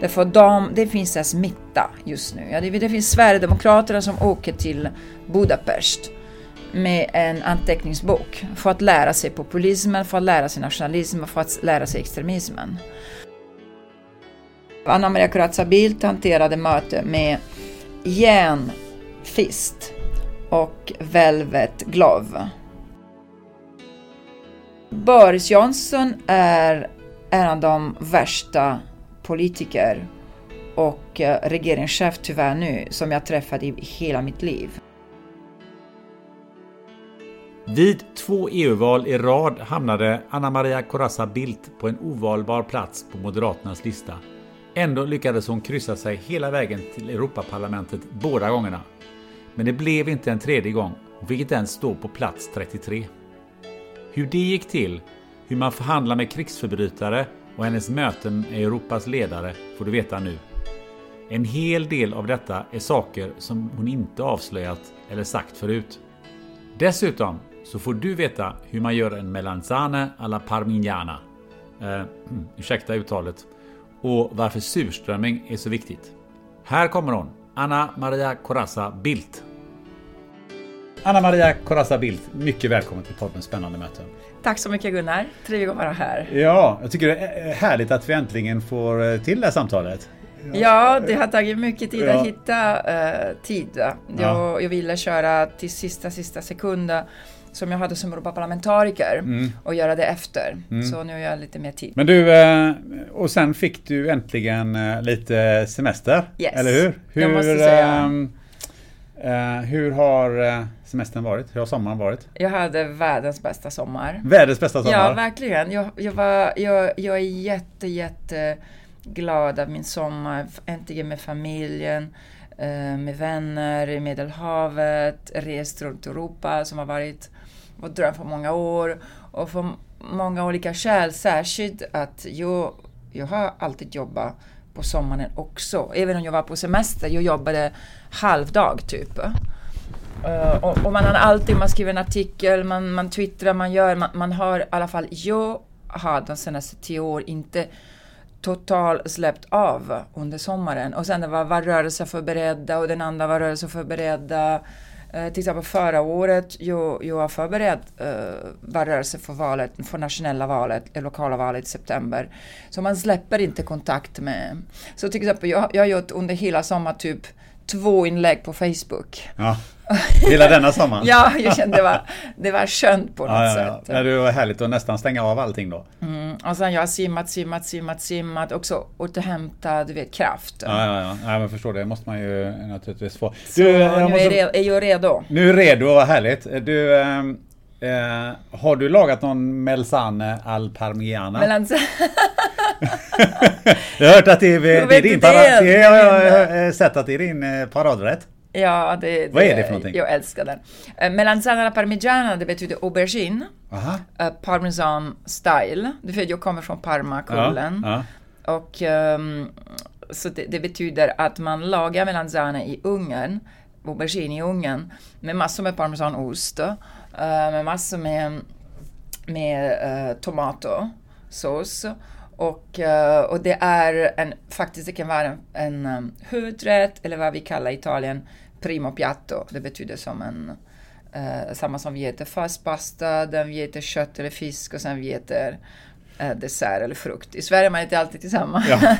Därför de, det finns en smitta just nu. Ja, det, det finns Sverigedemokraterna som åker till Budapest med en anteckningsbok för att lära sig populismen, för att lära sig nationalismen, för att lära sig extremismen. Anna Maria Corazza Bildt hanterade möte med järnfist och Velvet Glove. Boris Johnson är en av de värsta politiker och eh, regeringschef tyvärr nu som jag träffat i hela mitt liv. Vid två EU-val i rad hamnade Anna Maria Corazza Bildt på en ovalbar plats på Moderaternas lista. Ändå lyckades hon kryssa sig hela vägen till Europaparlamentet båda gångerna. Men det blev inte en tredje gång. Hon fick inte ens stå på plats 33. Hur det gick till, hur man förhandlar med krigsförbrytare och hennes möten med Europas ledare får du veta nu. En hel del av detta är saker som hon inte avslöjat eller sagt förut. Dessutom så får du veta hur man gör en melanzane alla parmigiana. Eh, ursäkta uttalet. Och varför surströmming är så viktigt. Här kommer hon, Anna Maria Corazza Bildt. Anna Maria Corazza Bildt, mycket välkommen till podden Spännande möten. Tack så mycket Gunnar, trevligt att vara här. Ja, jag tycker det är härligt att vi äntligen får eh, till det här samtalet. Ja, det har tagit mycket tid att hitta uh, tid. Jag, ja. jag ville köra till sista, sista sekunden som jag hade som Europaparlamentariker mm. och göra det efter. Mm. Så nu har jag lite mer tid. Men du, eh, och sen fick du äntligen lite semester, yes. eller hur? hur jag måste säga. Uh, hur har uh, semestern varit? Hur har sommaren varit? Jag hade världens bästa sommar. Världens bästa sommar? Ja, verkligen. Jag, jag, var, jag, jag är jätte, jätte glad av min sommar. Äntligen med familjen, uh, med vänner i Medelhavet, rest runt Europa som har varit vår dröm för många år. Och för många olika skäl, särskilt att jag, jag har alltid jobbat på sommaren också. Även om jag var på semester, jag jobbade halvdag typ. Uh, och, och, man har alltid, man skriver en artikel, man, man twittrar, man gör, man, man har i alla fall, jag har de senaste tio åren inte total släppt av under sommaren. Och sen det var valrörelseförberedda och den andra var rörelseförberedda. Eh, till exempel förra året, jag, jag har förberett eh, valrörelse för valet, för nationella valet, det lokala valet i september. Så man släpper inte kontakt med... Så till exempel, jag, jag har gjort under hela sommaren typ två inlägg på Facebook. Ja. Hela denna sommaren? ja, jag kände det var, det var skönt på något ja, ja, ja. sätt. det var härligt att nästan stänga av allting då. Mm. Och sen jag har simmat, simmat, simmat, simmat. Också återhämta, du vet, kraft. Ja, ja, ja. ja men förstår det. måste man ju naturligtvis få. Du, Så jag nu måste... är, redo, är jag redo. Nu är redo, vad härligt. Du, ähm... Eh, har du lagat någon melzane al parmigiana? Melanzane. jag har hört att det är, det är din parad, jag har sett att det är din eh, paradrätt. Ja, det, Vad är det för någonting? Jag älskar den. Uh, melanzana alla parmigiana, det betyder aubergine. Uh, parmesan style. Du vet, jag kommer från Parma-kullen. Ja, ja. Och um, så det, det, betyder att man lagar melanzana i ugnen aubergine i ugnen med massor med parmesanost, uh, med massor med, med uh, tomatosås. Och, uh, och det är en, faktiskt det kan vara en, en um, huvudrätt eller vad vi kallar i Italien primo piatto. Det betyder som en, uh, samma som vi äter fast pasta, den vi äter kött eller fisk och sen vi äter uh, dessert eller frukt. I Sverige man äter alltid tillsammans. Ja.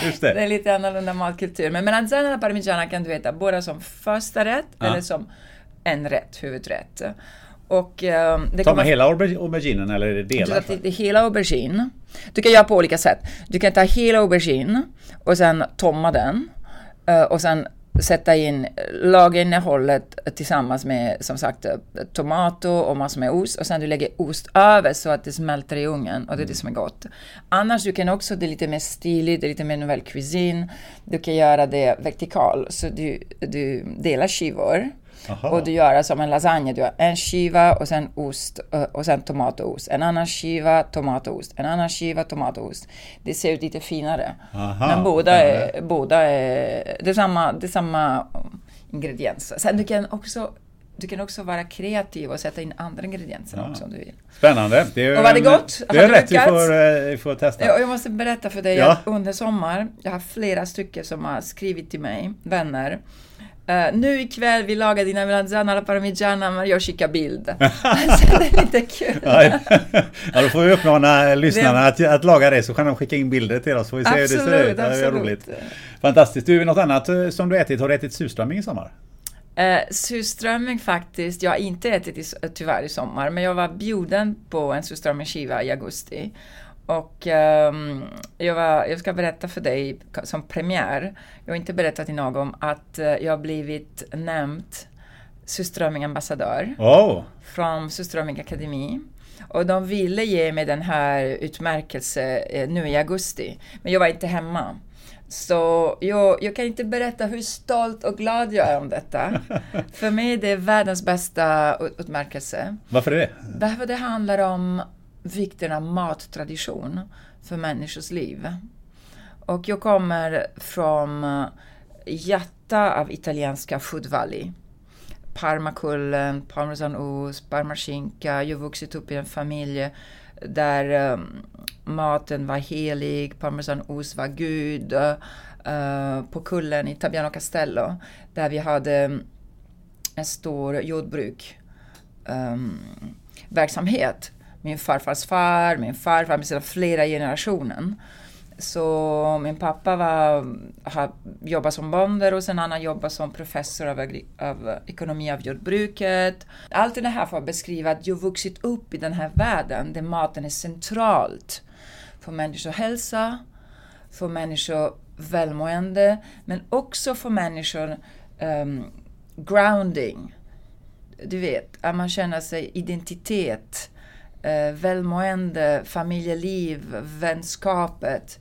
det. det. är lite annorlunda matkultur. Men melanzana och parmigiana kan du äta både som första rätt ja. eller som en rätt, huvudrätt. Och, eh, det Tar man hela auberginen eller är det delar? Det, det är hela aubergine. Du kan göra på olika sätt. Du kan ta hela aubergine och sen tomma den. Eh, och sen sätta in lagerinnehållet tillsammans med som sagt tomato och massor med ost och sen du lägger ost över så att det smälter i ugnen och det är det som är gott. Annars du kan också, det är lite mer stiligt, det är lite mer nouvelle cuisine. Du kan göra det vertikal så du, du delar skivor Aha. Och du gör som en lasagne. Du har en skiva och sen ost eh, och sen tomatost. En annan skiva tomatost. En annan skiva tomatost. Det ser ut lite finare. Aha. Men båda är, båda är, det är samma, det är samma ingredienser. Sen du kan också du kan också vara kreativ och sätta in andra ingredienser ja. också om du vill. Spännande. Det är, och var det gott? Det är rätt, vi får, vi får testa. Ja, jag måste berätta för dig ja. att under sommar, jag har flera stycken som har skrivit till mig, vänner, Uh, nu ikväll vi lagar dina melanzana alla parmigiana, men jag skickar bild. alltså, det är lite kul. ja, då får vi uppmana lyssnarna att, att laga det så kan de skicka in bilder till oss. Får vi se absolut, hur det ser ut. Det är roligt. Fantastiskt. Du, något annat eh, som du ätit? Har du ätit surströmming i sommar? Uh, surströmming faktiskt, jag har inte ätit i, tyvärr i sommar, men jag var bjuden på en surströmmingsskiva i augusti. Och um, jag, var, jag, ska berätta för dig som premiär, jag har inte berättat till någon, att uh, jag har blivit nämnd surströmming-ambassadör oh. från Surströmming Akademi. Och de ville ge mig den här utmärkelsen uh, nu i augusti, men jag var inte hemma. Så jag, jag, kan inte berätta hur stolt och glad jag är om detta. För mig är det världens bästa utmärkelse. Varför det? Därför det handlar om vikten av mattradition för människors liv. Och jag kommer från hjärta av italienska Food Valley. Parmakullen, parmesanost, parmaskinka. Jag har vuxit upp i en familj där um, maten var helig, parmesanost var Gud. Uh, på kullen i Tabiano Castello där vi hade ehm, en stor jordbruk um, verksamhet min farfars far, min farfar, med sina flera generationer. Så min pappa var, har jobbat som bonde och sen han har jobbat som professor av, av ekonomi av jordbruket. Allt det här för att beskriva att jag vuxit upp i den här världen där maten är centralt för människors hälsa, för människors välmående, men också för människor um, grounding. Du vet, att man känner sig identitet eh, välmående, familjeliv, vänskapet.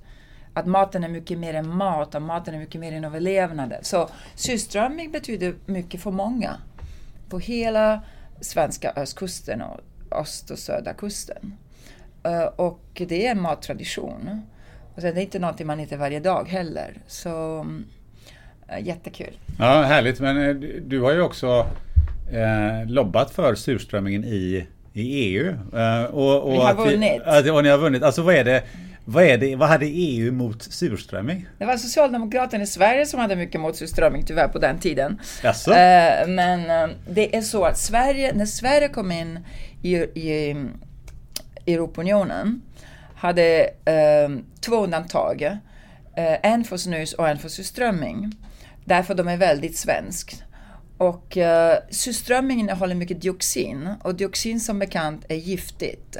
Att maten är mycket mer än mat, att maten är mycket mer än överlevnad. Så surströmming betyder mycket för många. På hela svenska östkusten och öst och södra kusten. Eh, och det är en mattradition. Och sen, det är inte någonting man äter varje dag heller. Så eh, jättekul. Ja, härligt. Men eh, du har ju också eh, lobbat för surströmmingen i i EU. Uh, och, och vi har vunnit. Vi, och ni har vunnit. Alltså vad är det? Vad, är det, vad hade EU mot surströmming? Det var Socialdemokraterna i Sverige som hade mycket mot surströmming tyvärr på den tiden. Jaså? Uh, men uh, det är så att Sverige, när Sverige kom in i, i Europaunionen hade två undantag. en för snus och en för surströmming. Därför de är väldigt svenskt. Och uh, surströmming innehåller mycket dioxin och dioxin som bekant är giftigt.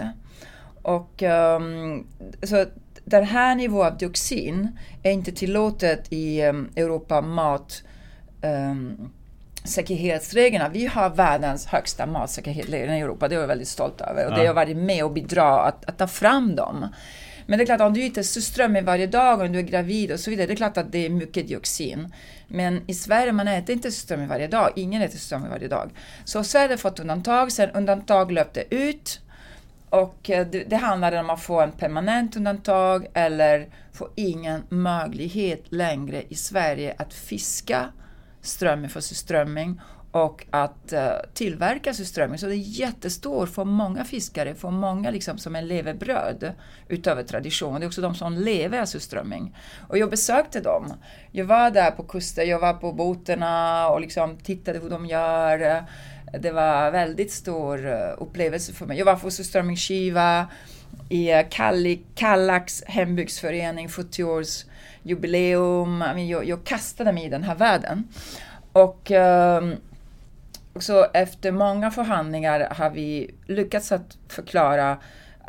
Och um, så den här nivån av dioxin är inte tillåtet i um, Europa mat um, säkerhetsreglerna. Vi har världens högsta matsäkerhetsregler i Europa. Det är jag väldigt stolt över och ja. det har varit med och bidra att, att ta fram dem. Men det är klart, om du äter surströmming varje dag och du är gravid och så vidare, det är klart att det är mycket dioxin. Men i Sverige, man äter inte surströmming varje dag. Ingen äter surströmming varje dag. Så Sverige har fått undantag, sen undantag löpte ut. Och eh, det, det handlade om att få en permanent undantag eller få ingen möjlighet längre i Sverige att fiska strömming för strömming och att uh, tillverka surströmming. Så det är jättestort för många fiskare, för många liksom som en levebröd utöver tradition. Det är också de som lever av surströmming. Och jag besökte dem. Jag var där på kusten, jag var på båtarna och liksom tittade hur de gör. Det var väldigt stor eh, upplevelse för mig. Jag var på surströmmingsskiva i eh, Kalli, Kallax hembygdsförening, 70-årsjubileum. Jag, jag kastade mig i den här världen. Och um, så efter många förhandlingar har vi lyckats att förklara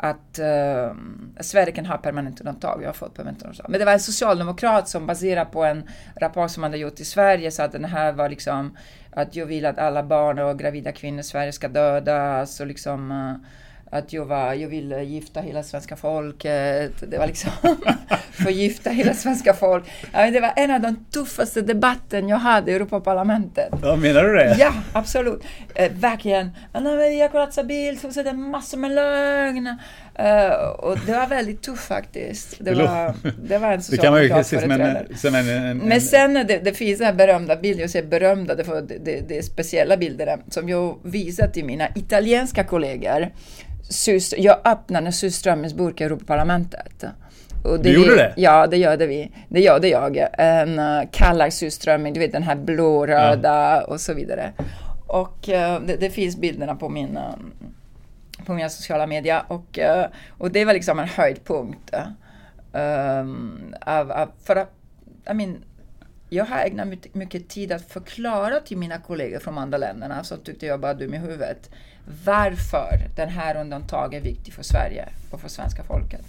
att eh, Sverige kan ha permanent undantag. Vi har fått permanent undantag. Men det var en socialdemokrat som baserat på en rapport som man hade gjort i Sverige sa att den här var liksom att jag vill att alla barn och gravida kvinnor i Sverige ska dödas och liksom eh, att jag, var, jag ville gifta hela svenska folket. Det var liksom förgifta hela svenska folket. Det var en av de tuffaste debatten jag hade i Europaparlamentet. Ja, menar du det? Ja, absolut. Eh, verkligen. Anna Maria Corazza Bildt, hon säger massor med lögn. Uh, och det var väldigt tufft faktiskt. Det var, det var en socialdemokrat företrädare. Som en, en, en, Men sen det, det finns den här berömda bilden, jag säger berömda, det, det, det, det är speciella bilder som jag visat till mina italienska kollegor jag öppnade en surströmmingsburk i Europaparlamentet. Och det du gjorde vi, det? Ja, det gjorde vi. Det gjorde jag. En uh, kallad surströmming, du vet den här blåröda ja. och så vidare. Och uh, det, det, finns bilderna på min uh, på mina sociala medier och, och det var liksom en höjdpunkt. Um, av, av, för att, I mean, jag har ägnat mycket, tid att förklara till mina kollegor från andra länderna som tyckte jag var dum i huvudet varför den här undantaget är viktig för Sverige och för svenska folket.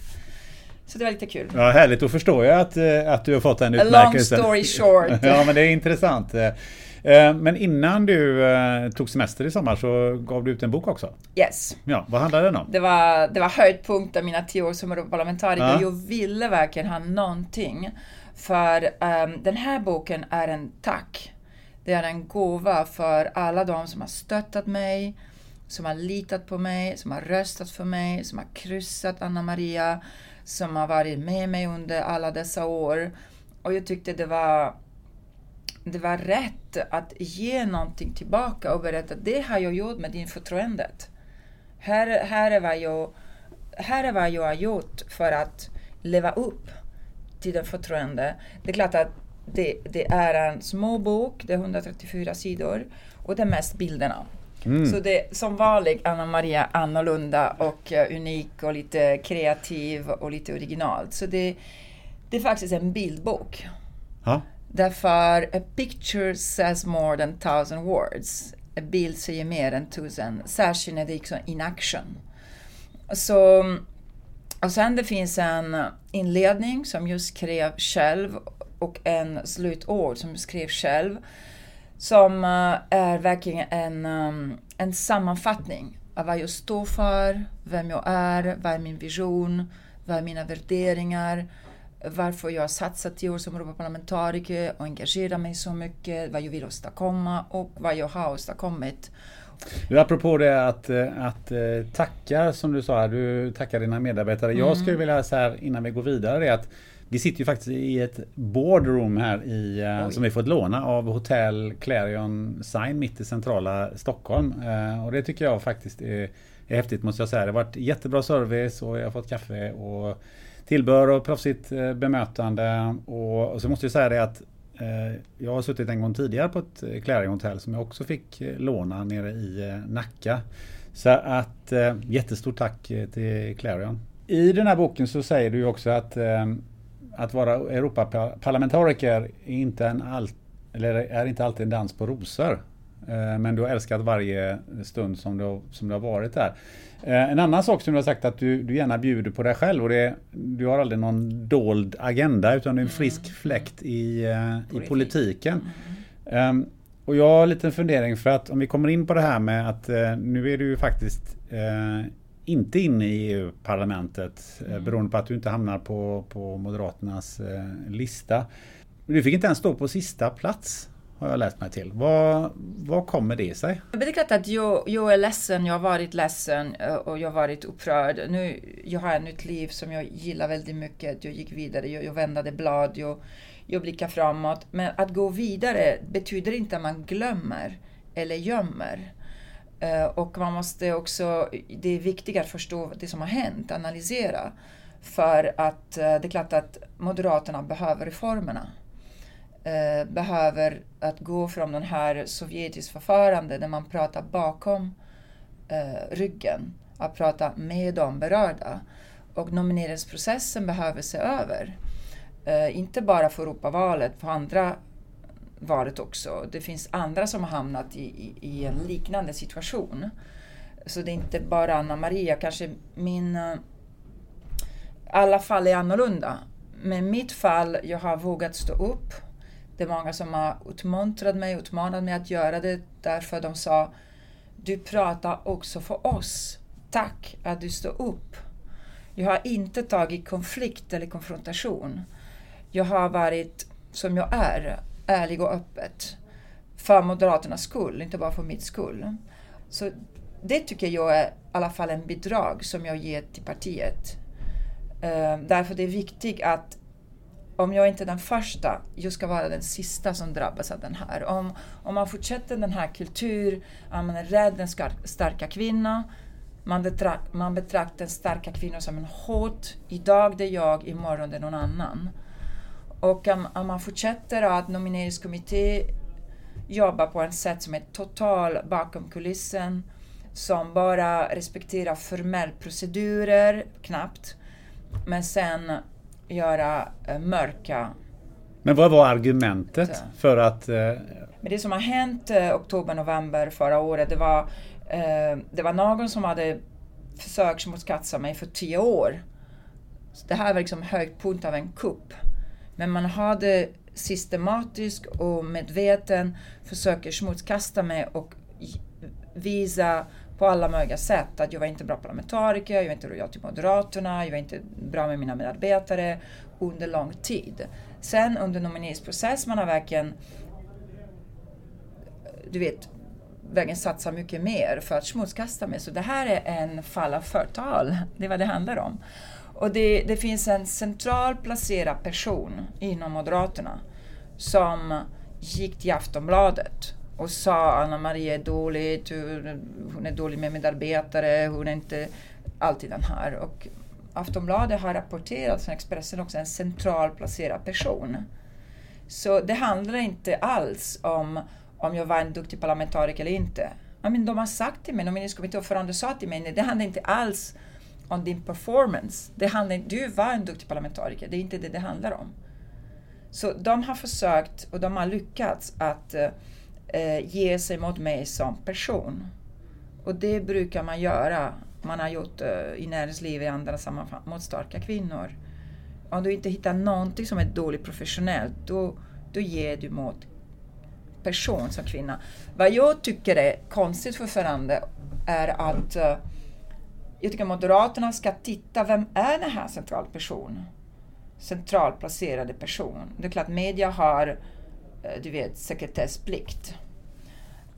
Så det var lite kul. Ja, härligt. Då förstår jag att, eh, att du har fått den utmärkelsen. A long story short. ja, men det är intressant. Eh, eh, men innan du tog semester i sommar så gav du ut en bok också? Yes. Ja, vad handlade den om? Det var, det var höjdpunkten mina tio år som Europaparlamentariker. Ja. Jag ville verkligen ha någonting. För um, den här boken är en tack. Det är en gåva för alla de som har stöttat mig, som har litat på mig, som har röstat för mig, som har kryssat Anna Maria, som har varit med mig under alla dessa år. Och jag tyckte det var, det var rätt att ge någonting tillbaka och berätta att det har jag gjort med din förtroendet. Här, här, är vad jag, här är vad jag har gjort för att leva upp den förtroende. Det är klart att det, det är en små bok, det är 134 sidor och det är mest bilderna. Mm. Så det är som vanligt Anna Maria annorlunda och uh, unik och lite kreativ och lite originalt. Så det, det är faktiskt en bildbok. Ha? Därför a picture says more than thousand words. En bild säger mer än tusen, särskilt när det är in action. Så, och sen det finns en inledning som jag skrev själv och en slutord som jag skrev själv som eh, är verkligen en, ehm, en sammanfattning av vad jag står för, vem jag är, vad är min vision, vad är mina värderingar, varför jag har satsat i år som Europaparlamentariker och engagerat mig så mycket, vad jag vill åstadkomma och vad jag har åstadkommit. Du, apropå det att, eh, att, eh, tacka som du sa, du tackar dina medarbetare. Mm. Jag skulle vilja så här innan vi går vidare det att vi sitter ju faktiskt i ett boardroom här i, uh, som vi fått låna av Hotell Clarion Sign mitt i centrala Stockholm. Och det tycker jag faktiskt är, är häftigt måste jag säga. Det har varit jättebra service och jag har fått kaffe och tillbehör och proffsigt bemötande. Och, och, så måste jag säga det att Eh, jag har suttit en gång tidigare på ett eh, Clarion hotell som jag också fick eh, låna nere i Nacka. Så att jättestort tack till Clarion. I den här boken så säger du också att att vara Europaparlamentariker är inte, en all, eller är inte alltid en dans på rosor. Men du har älskat varje stund som du, som du har varit där. Eh, en annan sak som du har sagt att du, du gärna bjuder på dig själv och det, du har aldrig någon dold agenda utan du är en frisk mm. fläkt i, eh, i politiken. Mm. Um, och jag har en liten fundering för att om vi kommer in på det här med att nu är du ju faktiskt inte inne i EU-parlamentet eh, mm. beroende på att du inte hamnar på, på Moderaternas eh, lista. Du fick inte ens stå på sista plats har jag läst mig till. Vad, vad kommer det sig? Det är klart att jag, jag är ledsen, jag har varit ledsen eh, och jag har varit upprörd. Nu, jag har ett nytt liv som jag gillar väldigt mycket. Jag gick vidare, jag, jag vändade blad, jag, jag blickar framåt. Men att gå vidare betyder inte att man glömmer eller gömmer. Eh, och man måste också, det är viktigt att förstå det som har hänt, analysera. För att eh, det är klart att Moderaterna behöver reformerna. Eh, behöver att gå från den här sovjetisk förfarande där man pratar bakom eh, ryggen, att prata med de berörda. Och nomineringsprocessen behöver se över. Eh, inte bara för Europavalet, för andra valet också. Det finns andra som har hamnat i, i, i en liknande situation. Så det är inte bara Anna Maria, kanske min... Eh, alla fall är annorlunda. Men mitt fall, jag har vågat stå upp. Det är många som har utmuntrat mig, utmanat mig att göra det därför de sa Du pratar också för oss. Tack att du står upp. Jag har inte tagit konflikt eller konfrontation. Jag har varit som jag är, ärlig och öppet. För Moderaternas skull, inte bara för mitt skull. Så det tycker jag är i alla fall en bidrag som jag ger till partiet. Ehm, därför det är viktigt att om jag inte är den första, jag ska vara den sista som drabbas av den här. Om, om man fortsätter den här kulturen, att man är rädd den starka kvinnan, man, betrakt, man betraktar den starka kvinnan som en hot. Idag det är jag, imorgon det är någon annan. Och om, om man fortsätter att nomineringskommitté jobbar på ett sätt som är totalt bakom kulissen, som bara respekterar formella procedurer, knappt, men sen göra äh, mörka... Men vad var argumentet för att... Äh... Men det som har hänt äh, oktober-november förra året, det var, det var någon som hade försökt smutskasta mig för tio år. Så det här var liksom höjdpunkt av en kupp. Men man hade systematiskt och medveten försöker smutskasta mig och visa på alla möjliga sätt att jag var inte bra parlamentariker, jag var inte lojal till Moderaterna, jag var inte bra med mina medarbetare under lång tid. Sen under nomineringsprocessen man har verkligen du vet, verkligen satsa mycket mer för att smutskasta mig. Så det här är en fall av förtal. Det är vad det handlar om. Och det, det finns en central placerad person inom Moderaterna som gick till Aftonbladet och sa Anna Maria är dålig, hon är dålig med medarbetare, hon är inte alltid den här. Och Aftonbladet har rapporterat från Expressen också en central placerad person. Så det handlar inte alls om om jag var en duktig parlamentariker eller inte. I mean, de har sagt till mig, nomineringskommittéordförande sa till mig, det handlar inte alls om din performance. Det handlar, du var en duktig parlamentariker, det är inte det det handlar om. Så de har försökt och de har lyckats att eh, eh, ge sig mot mig som person. Och det brukar man göra. Man har gjort eh, i näringslivet i andra sammanhang mot starka kvinnor. Om du inte hittar någonting som är dåligt professionellt, då, då ger du mot person som kvinna. Vad jag tycker är konstigt förförande är att eh, jag tycker Moderaterna ska titta, vem är den här centralpersonen? Centralplacerade person. Det är klart media har, Eh, du vet, sekretessplikt.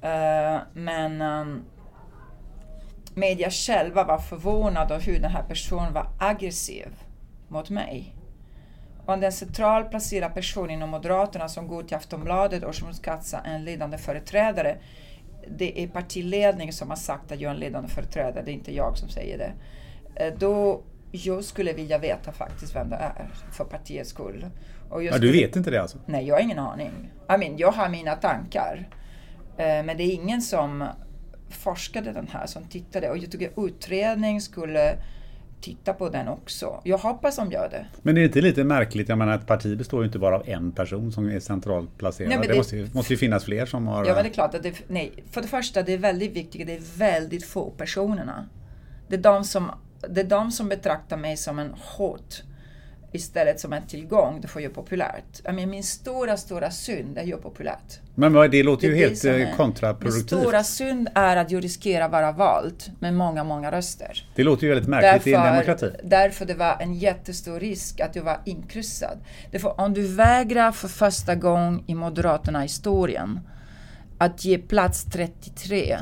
Eh, men ehm, media själva var förvånade över hur den här personen var aggressiv mot mig. Och den centralplacerade person inom Moderaterna som går till Aftonbladet och smutskastar en ledande företrädare det är partiledningen som har sagt att jag är en ledande företrädare, det är inte jag som säger det. Eh, då jag skulle vilja veta faktiskt vem det är för partiets skull. Och ja, du vet inte det alltså? Nej, jag har ingen aning. I mean, jag har mina tankar. Eh, men det är ingen som forskade den här, som tittade. Och jag tycker utredning skulle titta på den också. Jag hoppas de gör det. Men är det inte lite märkligt? Jag menar ett parti består ju inte bara av en person som är centralt placerad. Nej, det, det måste, ju, måste ju finnas fler som har... Ja men det är klart att det, nej. För det första, det är väldigt viktigt, det är väldigt få personerna. Det är de som, det är de som betraktar mig som en hot istället som en tillgång, det får ju populärt. Jag mean, min stora, stora synd är ju populärt. Men det låter det ju helt eh, kontraproduktivt. Min stora synd är att jag riskerar att vara vald med många, många röster. Det låter ju väldigt märkligt därför, i en demokrati. Därför det var en jättestor risk att jag var inkryssad. Därför om du vägrar för första gången i Moderaterna-historien att ge plats 33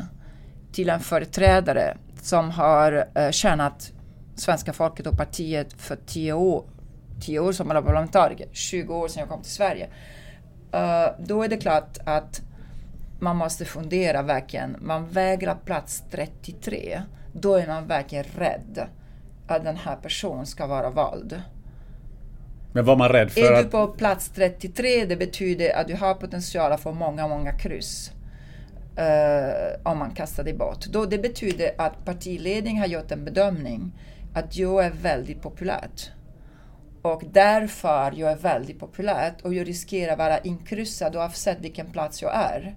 till en företrädare som har uh, tjänat svenska folket och partiet för tio år 10 år som parlamentariker, 20 år sedan jag kom till Sverige. Uh, då är det klart att man måste fundera verkligen. Man vägrar plats 33. Då är man verkligen rädd att den här personen ska vara vald. Men var man rädd för Är att... du på plats 33, det betyder att du har potential att få många, många kryss. Uh, om man kastar dig bort. Då det betyder att partiledningen har gjort en bedömning att jag är väldigt populärt. Och därför jag är väldigt populärt och jag riskerar att vara inkryssad oavsett vilken plats jag är.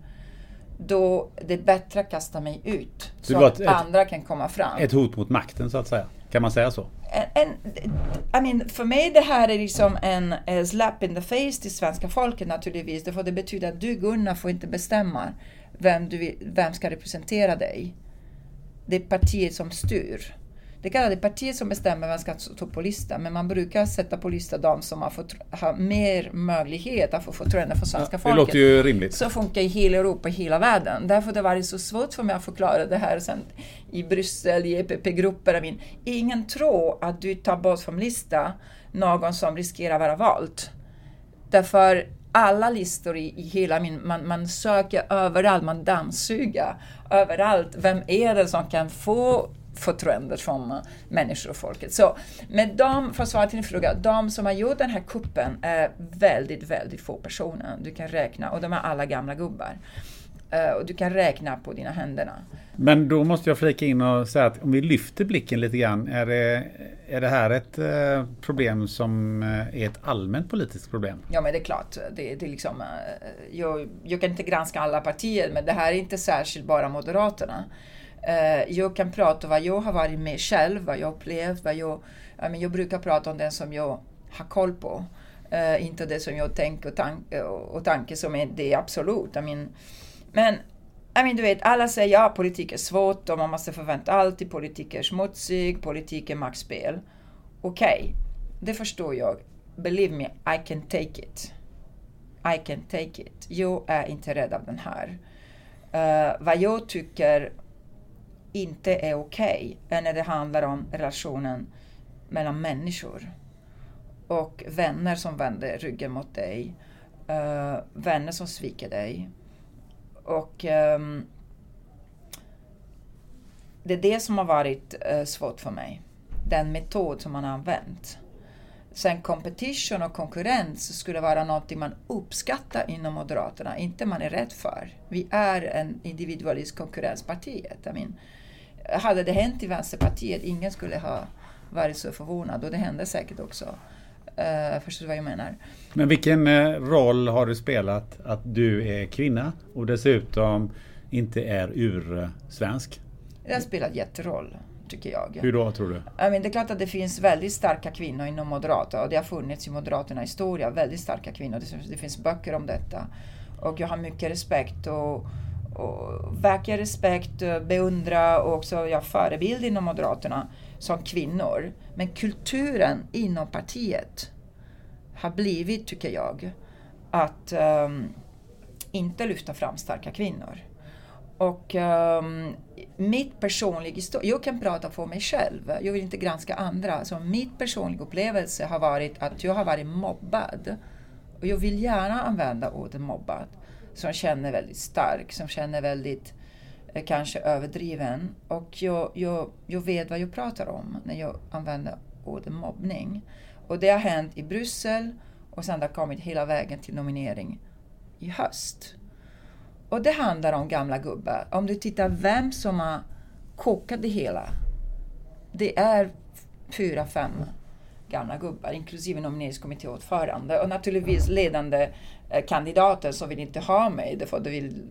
Då det är bättre att kasta mig ut. Så att ett- andra kan komma fram. Ett hot mot makten så att säga. Kan man säga så? en, I mean, för mig det här är liksom en, slap in the face till svenska folket naturligtvis. För det betyder att du Gunnar får inte bestämma vem, du, vill- vem ska representera dig. Det är partiet som styr. Det kallas det partiet som bestämmer vem ska stå på listan, men man brukar sätta på listan de som har, fått, har mer möjlighet att få förtroende för svenska det folket. låter ju rimligt. Så funkar i hela Europa, i hela världen. Därför har det varit så svårt för mig att förklara det här sen i Bryssel, i EPP-grupper. Ingen tror att du tar bort från lista någon som riskerar att vara vald. Därför alla listor i, i hela min... Man, man söker överallt, man dammsuger överallt. Vem är det som kan få förtroendet från människor och folket? Så med de, för att svara till din fråga, de som har gjort den här kuppen är väldigt, väldigt få personer. Du kan räkna, och de är alla gamla gubbar. Eh, och du kan räkna på dina händer. Men då måste jag flika in och säga att om vi lyfter blicken lite grann. Är det, är det här ett eh, problem som eh, är ett allmänt politiskt problem? Ja, men det är klart. Det, det är liksom, jag, jag kan inte granska alla partier, men det här är inte särskilt bara Moderaterna. Eh, jag kan prata om vad jag har varit med själv, vad jag upplevt, vad jag... Jag, men Jag brukar prata om det som jag har koll på. Uh, inte det som jag tänker och, tank, och tanke som är det absolut. I mean, men I mean, du vet, alla säger ja, politik är svårt och man måste förvänta alltid politik är smutsig, politik är maktspel. Okej, det förstår jag. Believe me, I can take it. I can take it. Jag är inte rädd av den här. Uh, vad jag tycker inte är okej än när det handlar om relationen mellan människor. Och vänner som vänder ryggen mot dig. uh, vänner som sviker dig. Och um, det är det som har varit uh, svårt för mig. Den metod som man har använt. Sen competition och konkurrens skulle vara något man uppskattar inom Moderaterna, inte man är rädd för. Vi är en individualist konkurrenspartiet. I mean, hade det hänt i Vänsterpartiet, ingen skulle ha varit så förvånad och det hände säkert också. Uh, förstår du vad jag menar? Men vilken eh, roll har det spelat att du är kvinna och dessutom inte är ursvensk? Det har spelat jätteroll, tycker jag. Hur då tror du? I mean, det är klart att det finns väldigt starka kvinnor inom Moderaterna och det har funnits i Moderaterna historia, väldigt starka kvinnor. Det, det finns böcker om detta. Och jag har mycket respekt och, och verkar respekt, eh, beundra och också ja, förebild inom Moderaterna som kvinnor. Men kulturen inom partiet har blivit, tycker jag, att um, inte lyfta fram starka kvinnor. Och um, mitt personliga historia, jag kan prata för mig själv, jag vill inte granska andra. Så mitt personliga upplevelse har varit att jag har varit mobbad. Och jag vill gärna använda ordet mobbad. Som känner väldigt stark, som känner väldigt eh, kanske överdriven. Och jag, jag, jag vet vad jag pratar om när jag använder ordet mobbning. Och det har hänt i Bryssel och sen har kommit hela vägen till nominering i höst. Och det handlar om gamla gubbar. Om du tittar vem som har kokat det hela. Det är fyra, fem gamla gubbar, inklusive nomineringskommittéordförande och naturligtvis ledande eh, kandidater som vill inte ha mig, därför det, vill,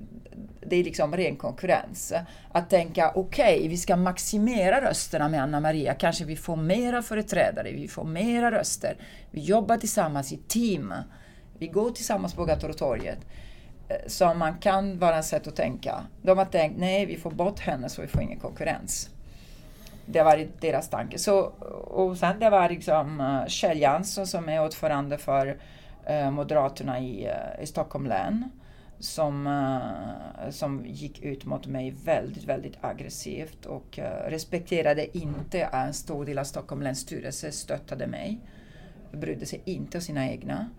det är liksom ren konkurrens. Att tänka, okej, okay, vi ska maximera rösterna med Anna Maria, kanske vi får mera företrädare, vi får mera röster, vi jobbar tillsammans i team, vi går tillsammans på Gatotorget eh, som man kan vara ett sätt att tänka. De har tänkt, nej vi får bort henne så vi får ingen konkurrens. Det har varit deras tanke. Så, och sen det var liksom eh, Kjell Jansson som är ordförande för eh, Moderaterna i, eh, i Stockholm län. Som, som gick ut mot mig väldigt, väldigt aggressivt och respekterade inte att en stor del av Stockholm läns styrelse stöttade mig. brydde sig inte om sina egna.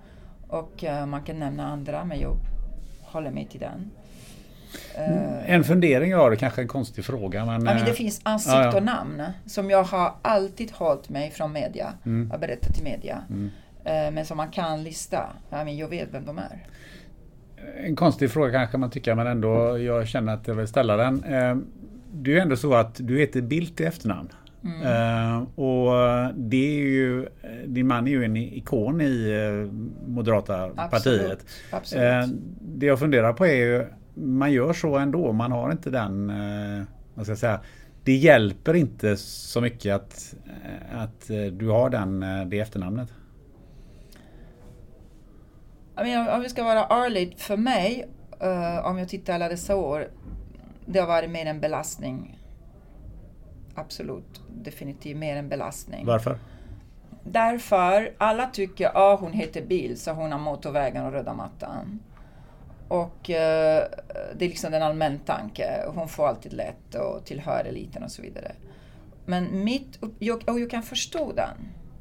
Och man kan nämna andra, men jag håller mig till den. Uh, en fundering jag har, kanske en konstig fråga. Men, ja, men det finns ansikte ja, ja. och namn som jag har alltid hållit mig från media. Mm. Jag berättat till media. Mm. Uh, men som man kan lista. Ja, men jag vet vem de är. En konstig fråga kanske man tycker, men ändå jag känner att jag vill ställa den. Det är ju ändå så att du heter Bildt i efternamn. Mm. Och det är ju, din man är ju en ikon i Moderata Absolut. partiet. Absolut. Det jag funderar på är ju, man gör så ändå, man har inte den, vad ska jag säga, det hjälper inte så mycket att, att du har den, det efternamnet. Mean, om vi ska vara ärlig, för mig, om jag tittar alla dessa år, det har varit mer en belastning absolut definitivt mer en belastning. Varför? Därför alla tycker att ah, hon heter Bill så hon har motorvägen och röda mattan. Och eh, det är liksom den allmän tanke. Hon får alltid lätt och tillhör eliten och så vidare. Men mitt, jag, och jag kan förstå den.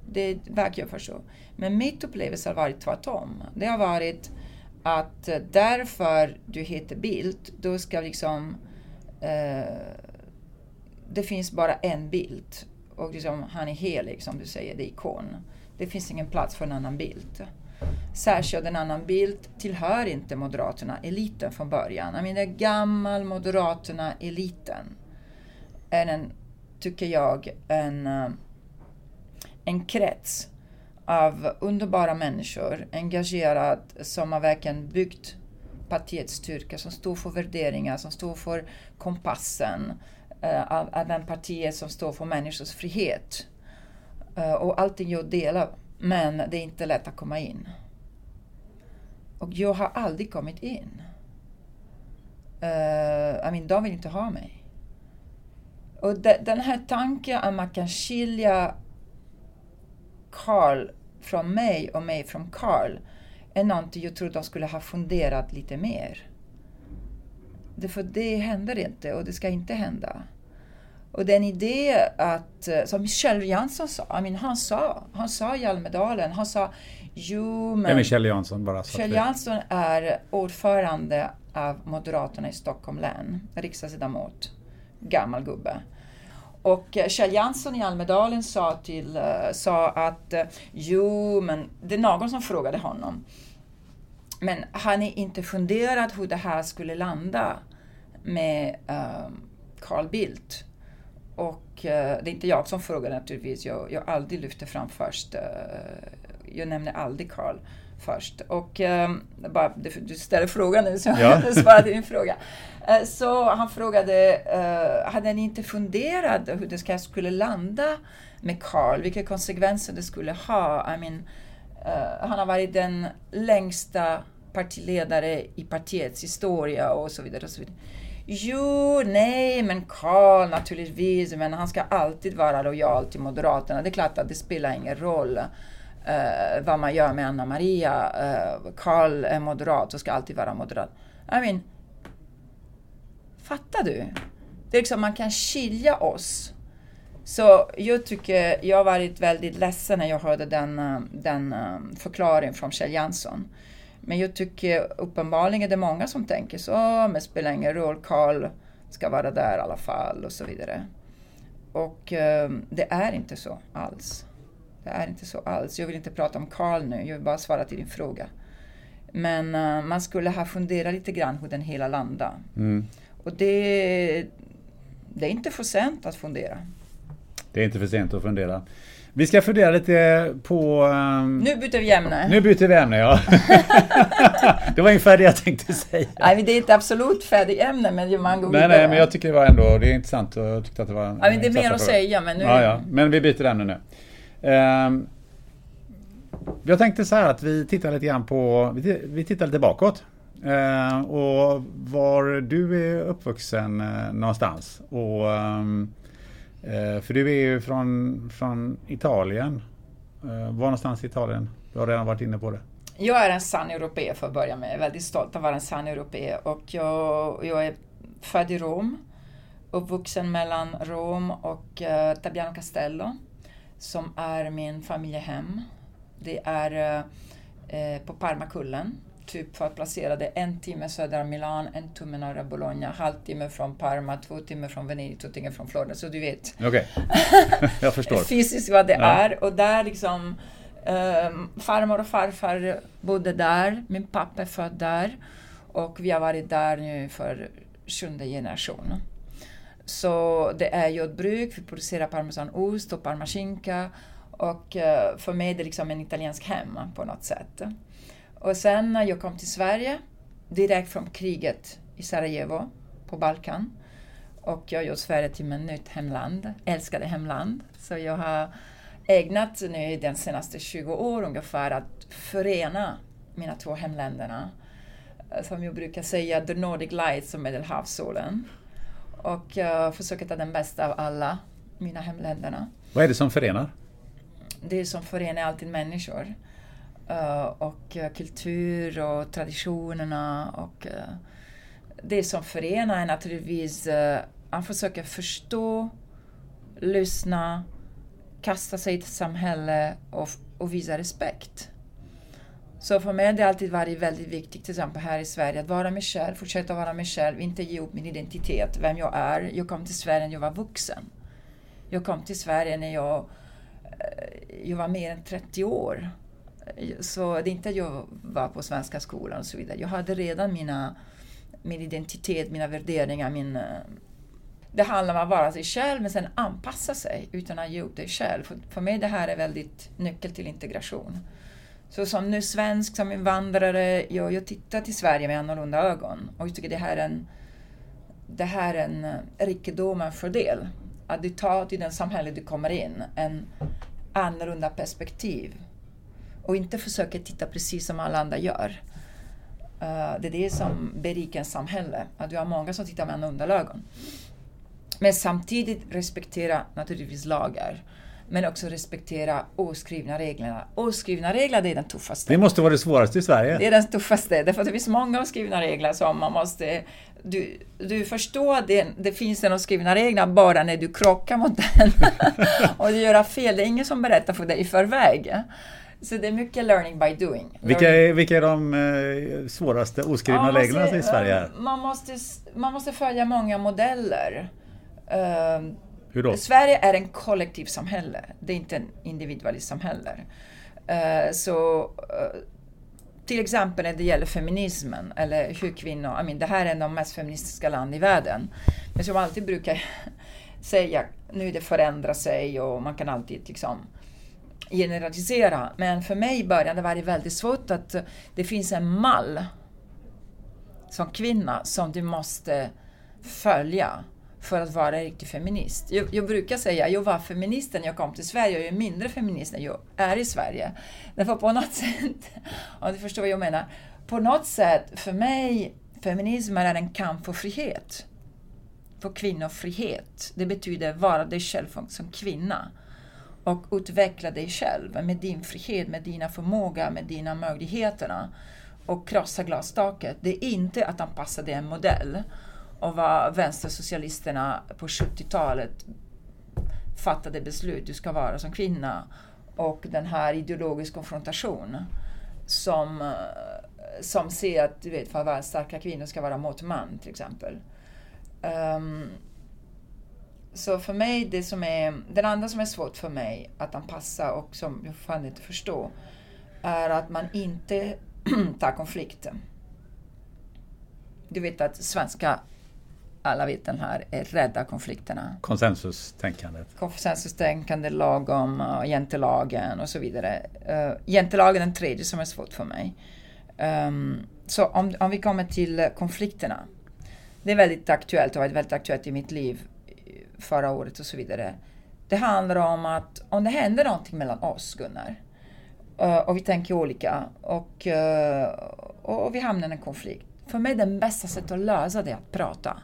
Det verkar jag förstå. Men mitt upplevelse har varit tvärtom. Det har varit att därför du heter Bildt, då ska liksom eh, det finns bara en bild. Och liksom, han är helig, som du säger, det är ikon. Det finns ingen plats för en annan bild. Särskilt en annan bild tillhör inte Moderaterna, eliten från början. Jag menar, gammal Moderaterna, eliten, är en, tycker jag, en, eh, en krets av underbara människor, engagerad, som har verkligen byggt partiets styrka, som står för värderingar, som står för kompassen, eh, av, av en partiet som står för människors frihet. Eh, och allting jag delar, men det är inte lätt att komma in. Och jag har aldrig kommit in. Uh, I mean, de vill inte ha mig. Och de, den här tanken att man kan skilja Karl från mig och mig från Karl är någonting jag tror de skulle ha funderat lite mer. För det händer inte och det ska inte hända. Och den idé att, eh, som Kjell Jansson sa, I mean, han sa, han sa i Almedalen, han sa jo men... Är Kjell Jansson? Bara Kjell Jansson är ordförande av Moderaterna i Stockholm län, riksdagsledamot, gammal gubbe. Och eh, Kjell Jansson i Almedalen sa, till, uh, sa att jo, men det är någon som frågade honom. Men har ni inte funderat hur det här skulle landa med uh, Carl Bildt? Och eh, det är inte jag som frågar naturligtvis, jag, jag alltid lyfter fram först. Eh, jag nämner aldrig Karl först. Och eh, bara, du, du ställer frågan nu så ja. jag svarar din fråga. Eh, så han frågade, hade ni inte funderat hur det skulle landa med Karl? Vilka konsekvenser det skulle ha? I mean, han har varit den längsta partiledare i partiets historia och så vidare. Och så vidare. Jo, nej, men Karl naturligtvis, men han ska alltid vara lojal till Moderaterna. Det är klart att det spelar ingen roll uh, vad man gör med Anna Maria. Uh, Karl är moderat och ska alltid vara moderat. I mean, fattar du? Det är liksom, man kan skilja oss. Så jag tycker, jag har varit väldigt ledsen när jag hörde den, eh, den förklaringen från Kjell Jansson. Men jag tycker uppenbarligen är det många som tänker så, men det spelar ingen roll, Karl ska vara där i alla fall och så vidare. Och eh, det är inte så alls. Det är inte så alls. Jag vill inte prata om Karl nu, jag vill bara svara till din fråga. Men uh, man skulle ha funderat lite grann hur den hela landar. Mm. Och det, det är inte för sent att fundera. Det är inte för sent att fundera. Vi ska fundera lite på... Um... Nu byter vi ämne. Nu byter vi ämne, ja. det var ungefär det jag tänkte säga. Nej, det är inte absolut färdigt ämne, men man går Nej, nej, men jag tycker det var ändå det är intressant. Jag tyckte att det var ja, men det är mer att säga, men nu... Ja, ja. Men vi byter ämne nu. Um, jag tänkte så här att vi tittar lite grann på... Vi tittar lite bakåt. Uh, och var du är uppvuxen uh, någonstans. Och... Um, Eh, för du är ju från, från Italien. Eh, var någonstans i Italien? Du har redan varit inne på det. Jag är en sann europé för att börja med. Jag är väldigt stolt att vara en sann europé. Och jag, jag är född i Rom. Uppvuxen mellan Rom och eh, Tabiano Castello. Som är min familjehem. Det är eh, eh på Parmakullen. Typ för att placera det en timme söder om Milan, en timme norra Bologna, halvtimme från Parma, två timmar från Venedig, två timmar från Florida. Så du vet. Okej, okay. jag förstår. Fysiskt vad det ja. är. Och där liksom Um, farmor och farfar bodde där, min pappa är född där och vi har varit där nu för sjunde generationen. Så det är jordbruk, vi producerar parmesanost och parmaskinka och uh, för mig är det liksom en italiensk hem på något sätt. Och sen när jag kom till Sverige, direkt från kriget i Sarajevo på Balkan, och jag gjorde Sverige till mitt nytt hemland, älskade hemland. Så jag har ägnat nu de senaste 20 åren ungefär att förena mina två hemländerna. Som jag brukar säga, the Nordic Lights och Medelhavssolen. Och uh, försöka ta den bästa av alla mina hemländerna. Vad är det som förenar? Det som förenar alltid människor. Eh, och eh, kultur och traditionerna. Och, uh, det som förenar är naturligtvis att försöka förstå, lyssna, kasta sig i ett samhälle och, och visa respekt. Så för mig har det alltid varit väldigt viktigt, till exempel här i Sverige, att vara mig själv, fortsätta vara mig själv, inte ge upp min identitet, vem jag är. Jag kom till Sverige när jag var vuxen. Jag kom till Sverige när jag, jag var mer än 30 år. Så det är inte att jag var på svenska skolan och så vidare. Jag hade redan mina, min identitet, mina värderingar, min, eh, det handlar om att vara sig själv men sen anpassa sig utan att ge upp dig själv. För, för mig det här är väldigt nyckel till integration. Så som nu svensk, som invandrare, jag, jag tittar till Sverige med annorlunda ögon och jag tycker det här är en, det här är en eh, rikedom, en fördel. Att du tar till den samhälle du kommer in en annorlunda perspektiv och inte försöker titta precis som alla andra gör. Uh, det är det som berikar ett samhälle, att du har många som tittar med annorlunda ögon. Men samtidigt respektera naturligtvis lagar. Men också respektera oskrivna reglerna. Oskrivna regler det är den tuffaste. Det måste vara det svåraste i Sverige. Det är den tuffaste. Därför att det finns många oskrivna regler som man måste... Du, du förstår att det, det finns en oskrivna regler bara när du krockar mot den. och du gör fel. Det är ingen som berättar för dig i förväg. Så det är mycket learning by doing. Vilka är, vilka är de eh, svåraste oskrivna reglerna i Sverige? Man måste, man måste följa många modeller. Uh, Hur då? Sverige är en kollektivsamhälle, det är inte en individualistsamhälle. Uh, så uh, till exempel när det gäller feminismen eller hur kvinnor, I mean, det här är de mest feministiska land i världen. Men som alltid brukar säga, nu det förändrar sig och man kan alltid liksom generalisera. Men för mig i början det var det väldigt svårt att det finns en mall som kvinna som du måste följa för att vara en riktig feminist. Jag, jag, brukar säga att jag var feminist när jag kom till Sverige och jag är mindre feminist när jag är i Sverige. Därför på något sätt, om du förstår vad jag menar, på något sätt för mig, feminism är en kamp för frihet. För kvinnofrihet. Det betyder vara dig själv som kvinna och utveckla dig själv med din frihet, med dina förmågor, med dina möjligheter och krossa glastaket. Det är inte att anpassa dig en modell och vad vänstersocialisterna på 70-talet fattade beslut, du ska vara som kvinna. Och den här ideologiska konfrontationen som, som ser att du vet, för att vara starka kvinnor ska vara mot man till exempel. Um, så för mig, det som är, den andra som är svårt för mig att anpassa och som jag fan inte förstår är att man inte tar konflikten. Du vet att svenska alla vet den här är rädda konflikterna. Konsensustänkandet. Konsensustänkande, lagom, uh, jantelagen och så vidare. Uh, jantelagen är den tredje som är svårt för mig. Um, så om, om vi kommer till konflikterna. Det är väldigt aktuellt och har varit väldigt aktuellt i mitt liv förra året och så vidare. Det handlar om att om det händer någonting mellan oss, Gunnar, eh, och vi tänker olika eh, och, och vi hamnar i en konflikt. För mig är det bästa sättet att lösa det att prata.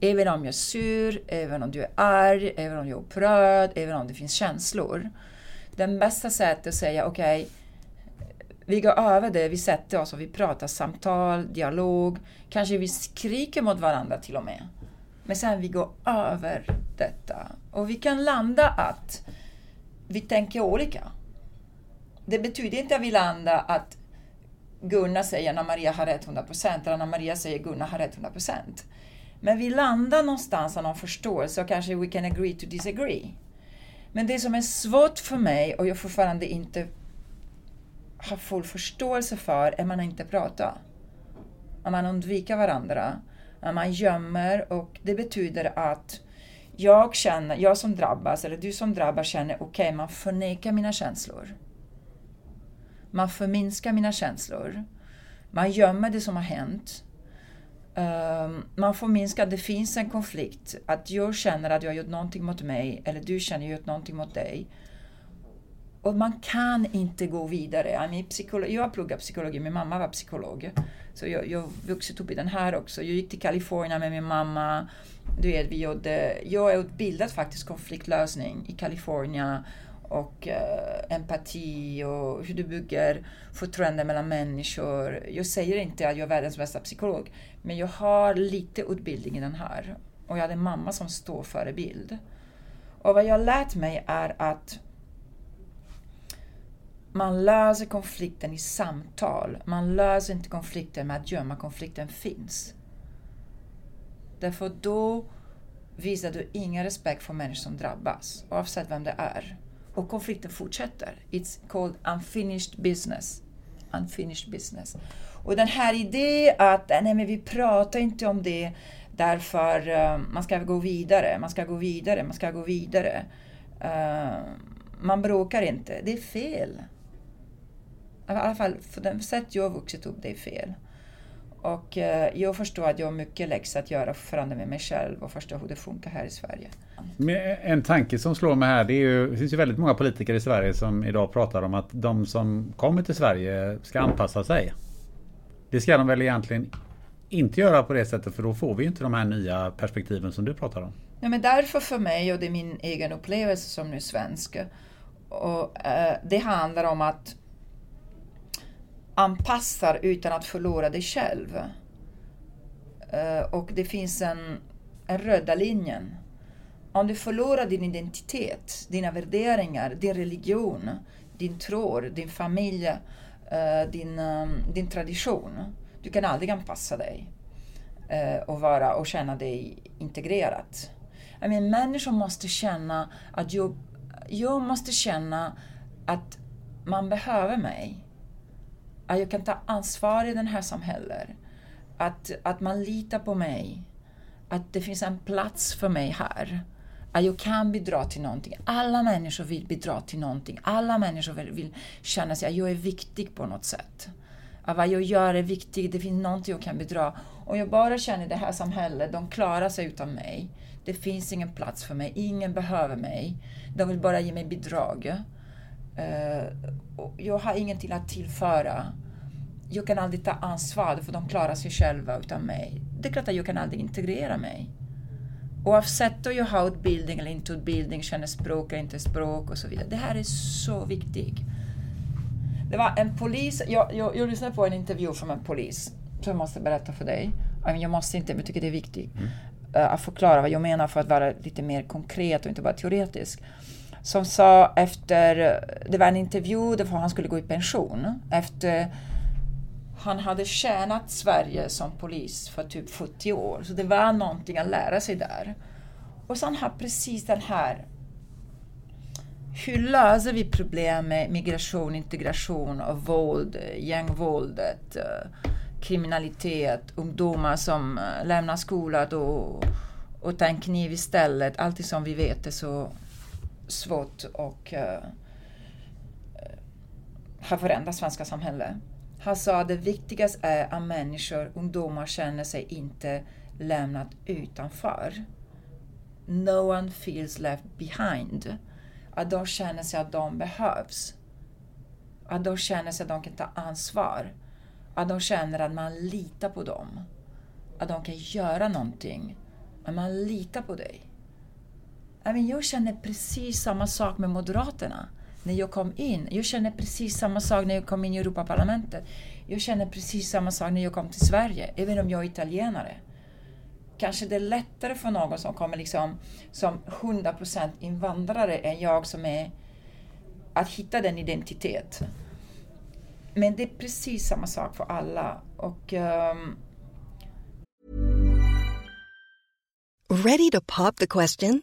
Även om jag är sur, även om du är arg, även om jag är upprörd, även om det finns känslor. Det bästa sättet att säga okej, okay, vi går över det, vi sätter oss och vi pratar samtal, dialog, kanske vi skriker mot varandra till och med. Men sen vi går över detta och vi kan landa att vi tänker olika. det betyder inte att vi landar att Gunnar säger Anna Maria har rätt 100 procent. eller Anna Maria säger Gunnar har rätt 100 procent. Men vi landar någonstans av någon förståelse och kanske we can agree to disagree. Men det som är svårt för mig och jag fortfarande inte har full förståelse för är man inte pratar. Om man undviker varandra, att man gömmer och det betyder att jag känner, jag som drabbas eller du som drabbas känner okej, okay, man förnekar mina känslor. Man förminskar mina känslor. Man gömmer det som har hänt. Um, man förminskar att det finns en konflikt. Att jag känner att jag har gjort någonting mot mig eller du känner att jag har gjort någonting mot dig. Och man kan inte gå vidare. Jag, mean, psykologi, jag har pluggat psykologi, min mamma var psykolog. Så jag, jag vuxit upp i den här också. Jag gick till Kalifornien med min mamma. Du vet, vi gjorde, jag är utbildad faktiskt konfliktlösning i Kalifornien och eh, empati och hur du bygger förtroende mellan människor. Jag säger inte att jag är världens bästa psykolog, men jag har lite utbildning i den här. Och jag hade en mamma som står förebild. Och vad jag lärt mig är att man löser konflikten i samtal. Man löser inte konflikten med att gömma konflikten finns. Därför då visar du ingen respekt för människor som drabbas, oavsett vem det är. Och konflikten fortsätter. It's called unfinished business. Unfinished business. Och den här idén att nej, men vi pratar inte om det därför uh, man ska gå vidare, man ska gå vidare, man ska gå vidare. Uh, man bråkar inte. Det är fel. I alla fall för det sätt jag vuxit upp, det är fel. Och eh, jag förstår att jag har mycket läxa att göra för att förändra med mig själv och förstå hur det funkar här i Sverige. En tanke som slår mig här, det, är ju, det finns ju väldigt många politiker i Sverige som idag pratar om att de som kommer till Sverige ska anpassa sig. Det ska de väl egentligen inte göra på det sättet för då får vi inte de här nya perspektiven som du pratar om. Ja, men därför för mig, och det är min egen upplevelse som nu svensk, och, eh, det handlar om att anpassar utan att förlora dig själv. Eh, och det finns en, en röda linjen. Om du förlorar din identitet, dina värderingar, din religion, din tro, din familj, eh, din, ehm, din tradition. Du kan aldrig anpassa dig eh, och, vara, och känna dig integrerad. I mean, människor måste känna att jag, jag måste känna att man behöver mig att jag kan ta ansvar i det här samhället. Att, att man litar på mig. Att det finns en plats för mig här. Att jag kan bidra till någonting. Alla människor vill bidra till någonting. Alla människor vill, vill känna sig att jag är viktig på något sätt. Att vad jag gör är viktigt, det finns någonting jag kan bidra. Om jag bara känner det här samhället, de klarar sig utan mig. Det finns ingen plats för mig, ingen behöver mig. De vill bara ge mig bidrag. Uh, jag har ingenting att tillföra. Jag kan aldrig ta ansvar för de klarar sig själva utan mig. Det är klart att jag kan aldrig integrera mig. Oavsett om jag har utbildning eller inte utbildning, känner språk eller inte språk och så vidare. Det här är så viktigt. Det var en polis, jag, jag, jag lyssnade på en intervju från en polis som jag måste berätta för dig. Jag måste inte, men jag tycker det är viktigt mm. uh, att förklara vad jag menar för att vara lite mer konkret och inte bara teoretisk som sa efter, det var en intervju där han skulle gå i pension efter han hade tjänat Sverige som polis för typ 40 år, så det var någonting att lära sig där. Och sen har precis den här hur löser vi problem med migration, integration och våld, gängvåldet, eh, kriminalitet, ungdomar som eh, lämnar skolan och, och tar en kniv istället. Allt som vi vet är så svårt att uh, eh, eh, har förändrat svenska samhället. Han sa att det viktigaste är att människor, ungdomar, känner sig inte lämnat utanför. No one feels left behind. Att de känner sig att de behövs. Att de känner sig att de kan ta ansvar. Att de känner att man litar på dem. Att de kan göra någonting. Att man litar på dig jag känner precis samma sak med Moderaterna när jag kom in. Jag känner precis samma sak när jag kom in i Europaparlamentet. Jag känner precis samma sak när jag kom till Sverige, även om jag är italienare. Kanske det är lättare för någon som kommer liksom som 100% invandrare än jag som är att hitta den identitet. Men det är precis samma sak för alla. Och, um... Ready to pop the question?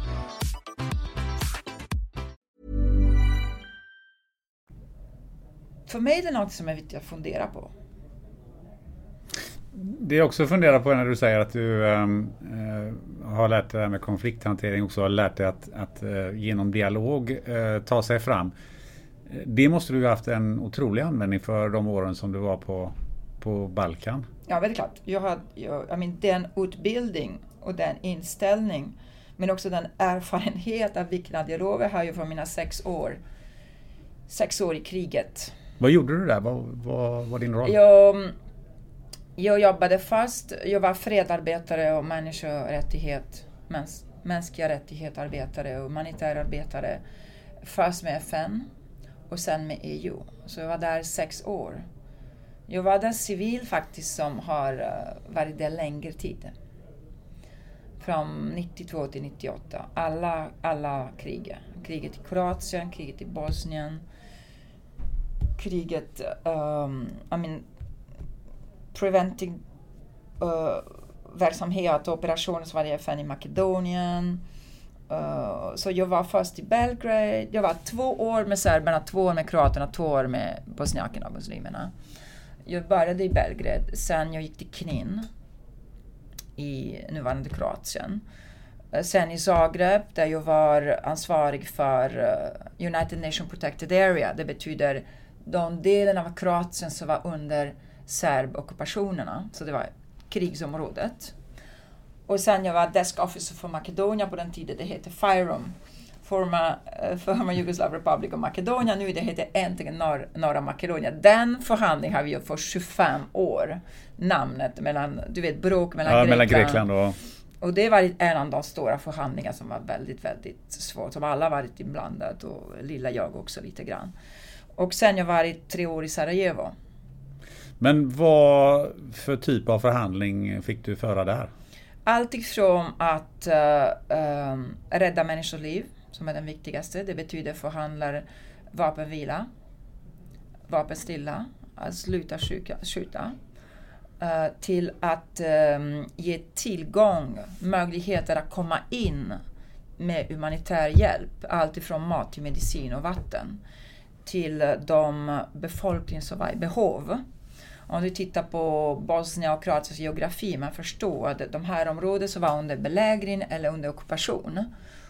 För mig är det något som är viktigt att fundera på. Det jag också funderar på när du säger att du uh, har lärt dig det här med konflikthantering också har lärt dig att, att uh, genom dialog uh, ta sig fram. Det måste du ha haft en otrolig användning för de åren som du var på, på Balkan. Ja, är klart. Jag har, jag, jag mean, den utbildning och den inställning men också den erfarenhet av vilka dialoger har jag från mina sex år. Sex år i kriget. Vad gjorde du där? Vad var din roll? Jag, jag jobbade fast, jag var fredarbetare och människorättighet, mäns, mänskliga rättighetsarbetare och humanitärarbetare. Först med FN och sen med EU. Så jag var där sex år. Jag var den civil faktiskt som har eh, varit där längre tid. Från 92 till 98. Alla, alla krig. Kriget i Kroatien, kriget i Bosnien, kriget, um, I mean, preventing uh, verksamhet och operationer som var i FN i Makedonien. Uh, så jag var först i Belgrade, jag var två år med serberna, två år med kroaterna, två år med bosniakerna och muslimerna. Jag började i Belgrade, sen jag gick till Knin i nuvarande Kroatien. Eh, sen i Zagreb där jag var ansvarig för United Nations Protected Area. Det betyder de delen av Kroatien som var under serbockupationerna, så det var krigsområdet. Och sen jag var desk officer för Makedonien på den tiden, det hette FIROM, former, uh, former Yugoslav Republic of Makedonien, nu det heter äntligen norr, norra Makedonien. Den förhandlingen har vi gjort för 25 år, namnet mellan, du vet bråk mellan, ja, Grekland, mellan Grekland och... Och det var en av de stora förhandlingar som var väldigt, väldigt svårt, som alla varit inblandade och lilla jag också lite grann. Och sen jag varit tre år i Sarajevo. Men vad för typ av förhandling fick du föra där? Allt ifrån att uh, um, rädda människors liv, som är den viktigaste. Det betyder förhandlar vapenvila, vapenstilla, att sluta skjuta. Uh, till att um, ge tillgång, möjligheter att komma in med humanitär hjälp. Allt ifrån mat till medicin och vatten till de befolkning som var i behov. Om du tittar på Bosnien och Kroatiens geografi, man förstår att de här områdena som var under belägring eller under ockupation,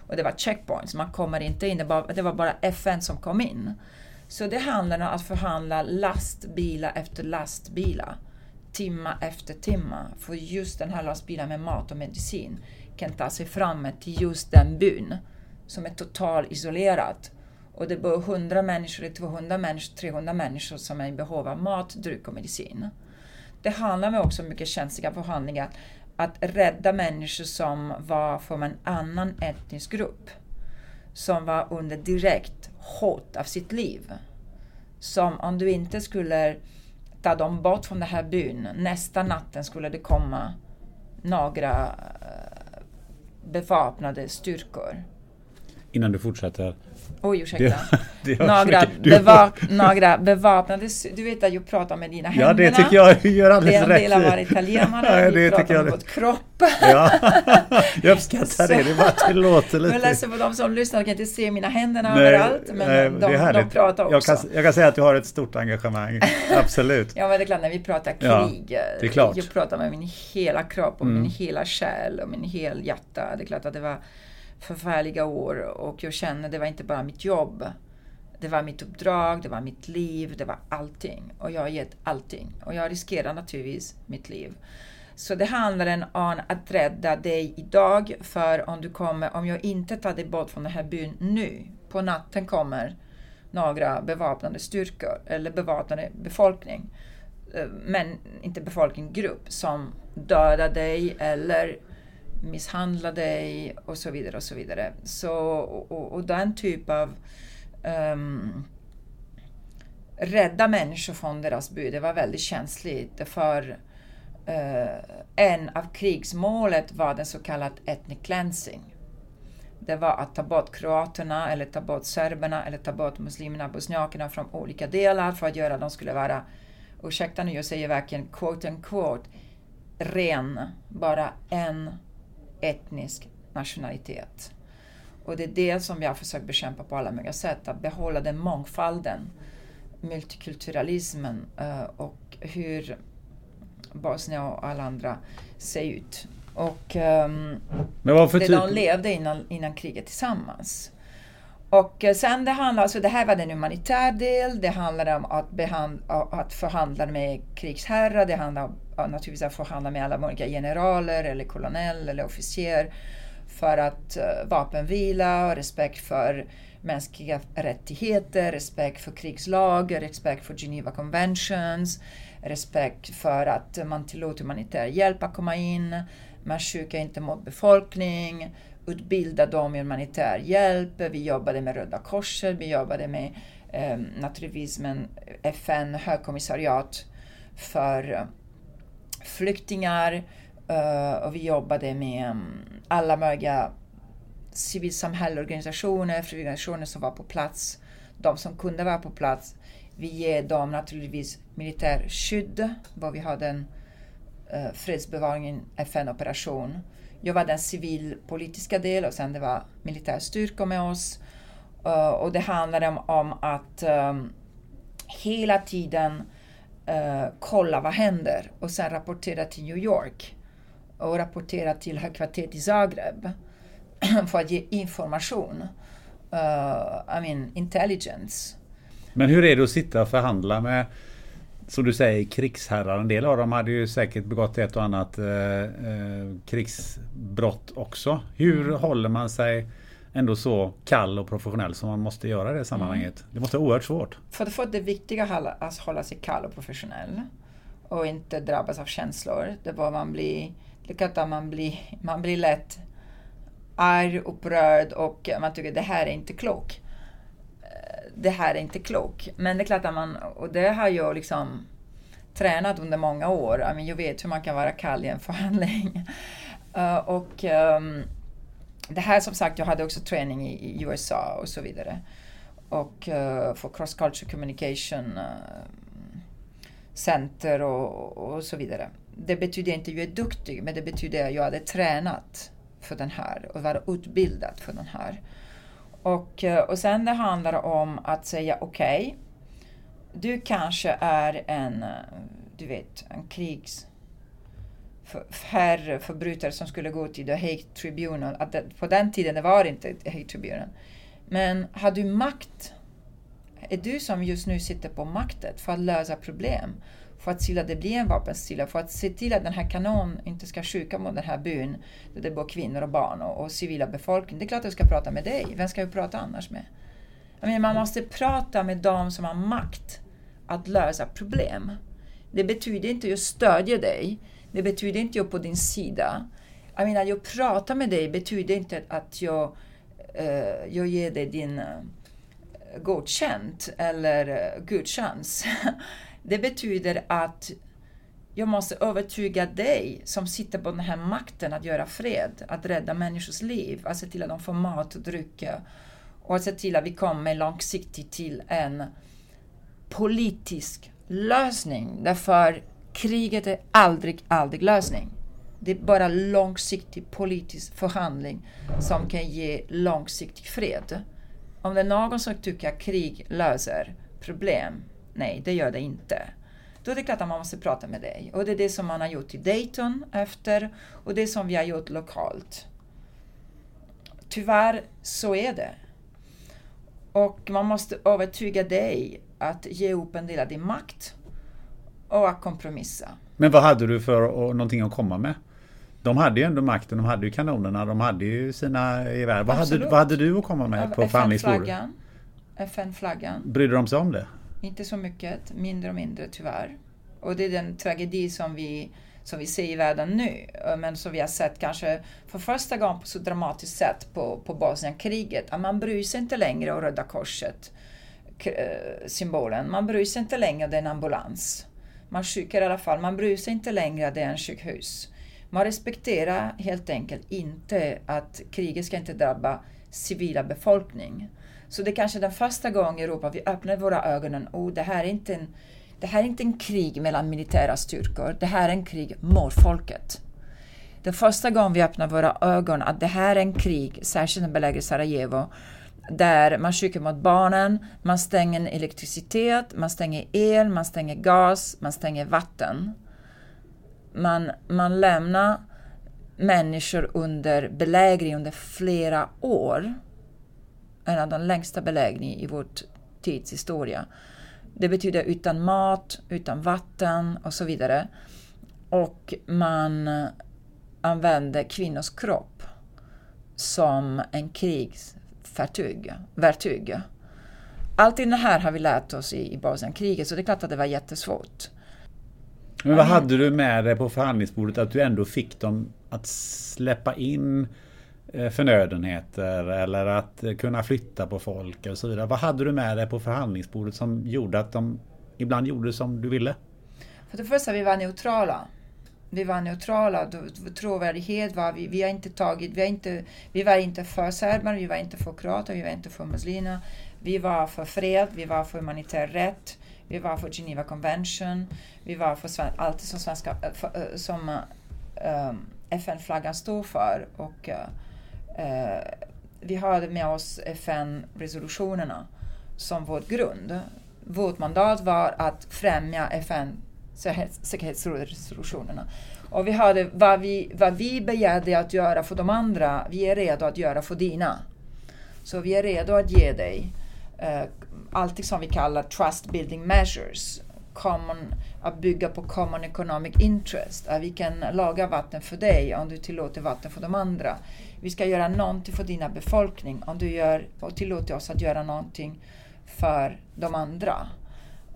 och det var checkpoints, man kommer inte in, det var, det var bara FN som kom in. Så det handlar om att förhandla lastbilar efter lastbilar, timma efter timma, för just den här lastbilen med mat och medicin kan ta sig fram till just den byn som är totalt isolerad och det bor 100 människor, 200 människor, 300 människor som är i behov av mat, dryck och medicin. Det handlar också också mycket känsliga förhandlingar att rädda människor som var från en annan etnisk grupp. Som var under direkt hot av sitt liv. Som om du inte skulle ta dem bort från den här byn. Nästa natten skulle det komma några eh, beväpnade styrkor. Innan du fortsätter. Oj, ursäkta. Det, det några, beva, några beväpnade... sy- Du vet att jag pratar med dina händer. Ja, det tycker jag gör alldeles är en rätt del av våra italienare. Ja, vi det pratar jag med vår kropp. Ja, jag uppskattar det. Det bara det låter Jag lite... ledsen för de som lyssnar kan inte se mina händer Nej, överallt. Men nej, de, de, härligt. pratar också. Jag kan, jag kan säga att du har ett stort engagemang. Absolut. Ja men det är klart när vi pratar Ja, krig. det är klart. Jag pratar med min hela kropp och Mm. min hela själ och min hela hjärta. Det är klart att det var förfärliga år och jag känner det var inte bara mitt jobb. Det var mitt uppdrag, det var mitt liv, det var allting. Och jag har gett allting. Och jag riskerar naturligtvis mitt liv. Så det handlar om att rädda dig idag, för om du kommer, om jag inte tar dig bort från den här byn nu, på natten kommer några beväpnade styrkor eller beväpnade befolkning, eh, men inte befolkning, grupp som dödar dig eller misshandla dig och så vidare och så vidare. Så, och, och- och den typ av um, rädda människor från deras by, det var väldigt känsligt för uh, en av krigsmålet var den så kallad ethnic cleansing. Det var att ta bort kroaterna eller ta bort serberna eller ta bort muslimerna, bosniakerna från olika delar för att göra att de skulle vara, ursäkta nu jag säger verkligen quote and quote, ren, bara en etnisk nationalitet. Och det är det som vi har försökt bekämpa på alla möjliga sätt, att behålla den mångfalden, multikulturalismen eh, och hur Bosnien och alla andra ser ut. Och ehm, Men vad för det typ... de levde innan, innan kriget tillsammans. Och eh, sen det handlar, alltså det här var den humanitär del, det handlar om att, behand, att förhandla med krigsherrar, det handlar om naturligtvis att förhandla med alla olika generaler eller kolonell eller officer för att eh, vapenvila och respekt för mänskliga rättigheter, respekt för krigslag, respekt för Geneva Conventions, respekt för att man tillåter humanitär hjälp att komma in, man skickar inte mot befolkning, utbilda dem i humanitär hjälp. Vi jobbade med Röda Korset, vi jobbade med eh, naturligtvis med FN högkommissariat för eh, flyktingar eh, och vi jobbade med mm, alla möjliga civilsamhällesorganisationer, frivilligorganisationer som var på plats. De som kunde vara på plats. Vi ger dem naturligtvis militärskydd, var vi hade en eh, fredsbevarande FN-operation. Jag var den civilpolitiska delen och sen det var militärstyrkor med oss. Uh, och det handlade om, om att um, hela tiden eh, kolla vad händer och sen rapportera till New York och rapportera till högkvarteret i Zagreb för att ge information. Uh, I mean intelligence. Men hur är det att sitta och förhandla med, som du säger, krigsherrar? En del av dem hade ju säkert begått ett och annat eh, eh, krigsbrott också. Hur Mm. håller man sig ändå så kall och professionell som man måste göra i det sammanhanget? Mm. Det måste vara oerhört svårt. För det, för det viktiga att hålla, att sig kall och professionell och inte drabbas av känslor. Det var man blir, det att man blir, man blir lätt arg, upprörd och man tycker det här är inte klok. Eh, Det här är inte klok. Men det är klart att man, och det har jag liksom tränat under många år. Jag vet hur man kan vara kall i en förhandling. Eh, och ehm, det här som sagt, jag hade också träning i, i USA och så vidare. Och uh, för cross culture communication uh, center och, och så vidare. Det betyder inte att jag är duktig, men det betyder att jag hade tränat för den här och var utbildad för den här. Och, eh, och sen det handlar om att säga okej, du kanske är en, du vet, en krigs för, förbrytare som skulle gå till The Hague Tribunal. Att det, på den tiden det var inte The Hague Tribunal. Men har du makt? Är du som just nu sitter på makten för att lösa problem? För att se till att det blir en vapenstilla, för att se till att den här kanonen inte ska skjuta mot den här byn där det bor kvinnor och barn och, och civila befolkning. Det är klart att jag ska prata med dig. Vem ska jag prata annars med? Jag menar, man måste prata med dem som har makt att lösa problem. Det betyder inte att jag stödjer dig. Det betyder inte att jag är på din sida. Jag menar, jag pratar med dig betyder inte att jag, eh, jag ger dig din uh, godkänt eller eh, uh, godchans. Det betyder att jag måste övertyga dig som sitter på den här makten att göra fred, att rädda människors liv, att se till att de får mat och drycker och att se till att vi kommer långsiktigt till en politisk lösning. Därför kriget är aldrig, aldrig lösning. Det är bara långsiktig politisk förhandling som kan ge långsiktig fred. Om det är någon som tycker att krig löser problem, nej, det gör det inte. Då är det klart att man måste prata med dig. Och det är det som man har gjort i Dayton efter och det som vi har gjort lokalt. Tyvärr så är det. Och man måste övertyga dig att ge upp en del av din makt och att kompromissa. Men vad hade du för någonting att komma med? De hade ju ändå makten, de hade ju kanonerna, de hade ju sina gevär. Vad hade, vad hade du att komma med på förhandlingsbordet? FN-flaggan. Brydde de sig om det? Inte så mycket, mindre och mindre tyvärr. Och det är den tragedi som vi, som vi ser i världen nu, men som vi har sett kanske för första gången på så dramatiskt sätt på, på Bosnienkriget. Att man bryr sig inte längre om Röda Korset eh, symbolen. Man bryr sig inte längre om det är en ambulans. Man skickar i alla fall, man bryr sig inte längre att det är en sjukhus. Man respekterar helt enkelt inte att kriget ska inte drabba civila befolkning. Så det är kanske den första gången i Europa vi öppnar våra ögon. Oh, det här är inte en, det här är inte en krig mellan militära styrkor. Det här är en krig mot folket. Det är första gången vi öppnar våra ögon att det här är en krig, särskilt när belägrar Sarajevo, där man skickar mot barnen, man stänger elektricitet, man stänger el, man stänger gas, man stänger vatten. Man, man lämnar människor under belägring under flera år. En av de längsta belägringarna i vår tids historia. Det betyder utan mat, utan vatten och så vidare. Och man använder kvinnors kropp som en krigs Vertyg. Allt det här har vi lärt oss i, i Bosnienkriget, så det är klart att det var jättesvårt. Men vad hade du med dig på förhandlingsbordet att du ändå fick dem att släppa in eh, förnödenheter eller att kunna flytta på folk och så vidare. Vad hade du med dig på förhandlingsbordet som gjorde att de ibland gjorde som du ville? För det första, vi var neutrala. Vi var neutrala, trovärdighet var vi, vi har inte tagit, vi, har inte, vi var inte för serber, vi var inte för kroater, vi var inte för muslimer. Vi var för fred, vi var för humanitär rätt, vi var för Geneva Convention, vi var för allt som, svenska, eh, för, eh, som um, FN-flaggan står för. Och, uh, vi hade med oss FN-resolutionerna som vår grund. Vårt mandat var att främja FN säkerhetsresolutionerna. Och vi hade vad vi, vad vi begärde att göra för de andra, vi är redo att göra för dina. Så vi är redo att ge dig eh, uh, allt som vi kallar trust building measures. Common, att bygga på common economic interest. Att vi kan laga vatten för dig om du tillåter vatten för de andra. Vi ska göra någonting för dina befolkning om du gör, och tillåter oss att göra någonting för de andra.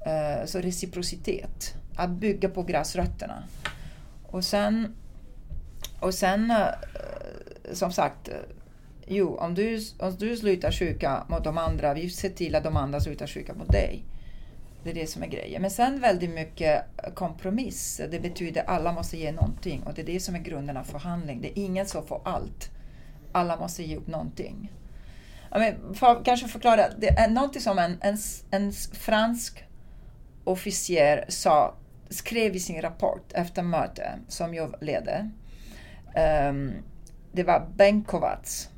Uh, så reciprocitet. Att bygga på gräsrötterna. Och sen, och sen eh, som sagt, eh, Jo, om du, om du slutar sjuka mot de andra, vi ser till att de andra slutar sjuka mot dig. Det är det som är grejen. Men sen väldigt mycket kompromiss. Det betyder att alla måste ge någonting och det är det som är grunden av förhandling. Det är ingen som får allt. Alla måste ge upp någonting. Men för att kanske förklara, det är någonting som en, en, en fransk officer sa, skrev i sin rapport efter mötet som jag ledde. Um, ehm, det var Benkovac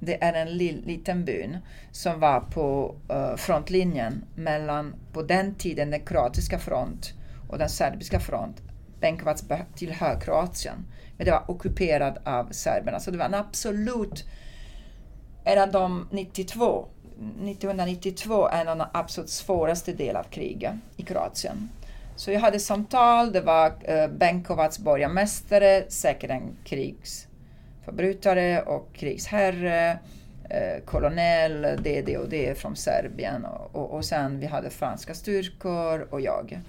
det är en liten byn som var på uh, frontlinjen mellan, på den tiden, den kroatiska front och den serbiska front. Benkovac tillhör Kroatien, men det var ockuperad av serberna. Så det var en absolut, en av de 92, 1992, en av de absolut svåraste delarna av kriget i Kroatien. Så jag hade samtal, det var eh, uh, Benkovacs borgmästare, säkert en krigsförbrytare och krigsherre, eh, kolonell, det, det och det från Serbien och, och, och sen vi hade franska styrkor och jag.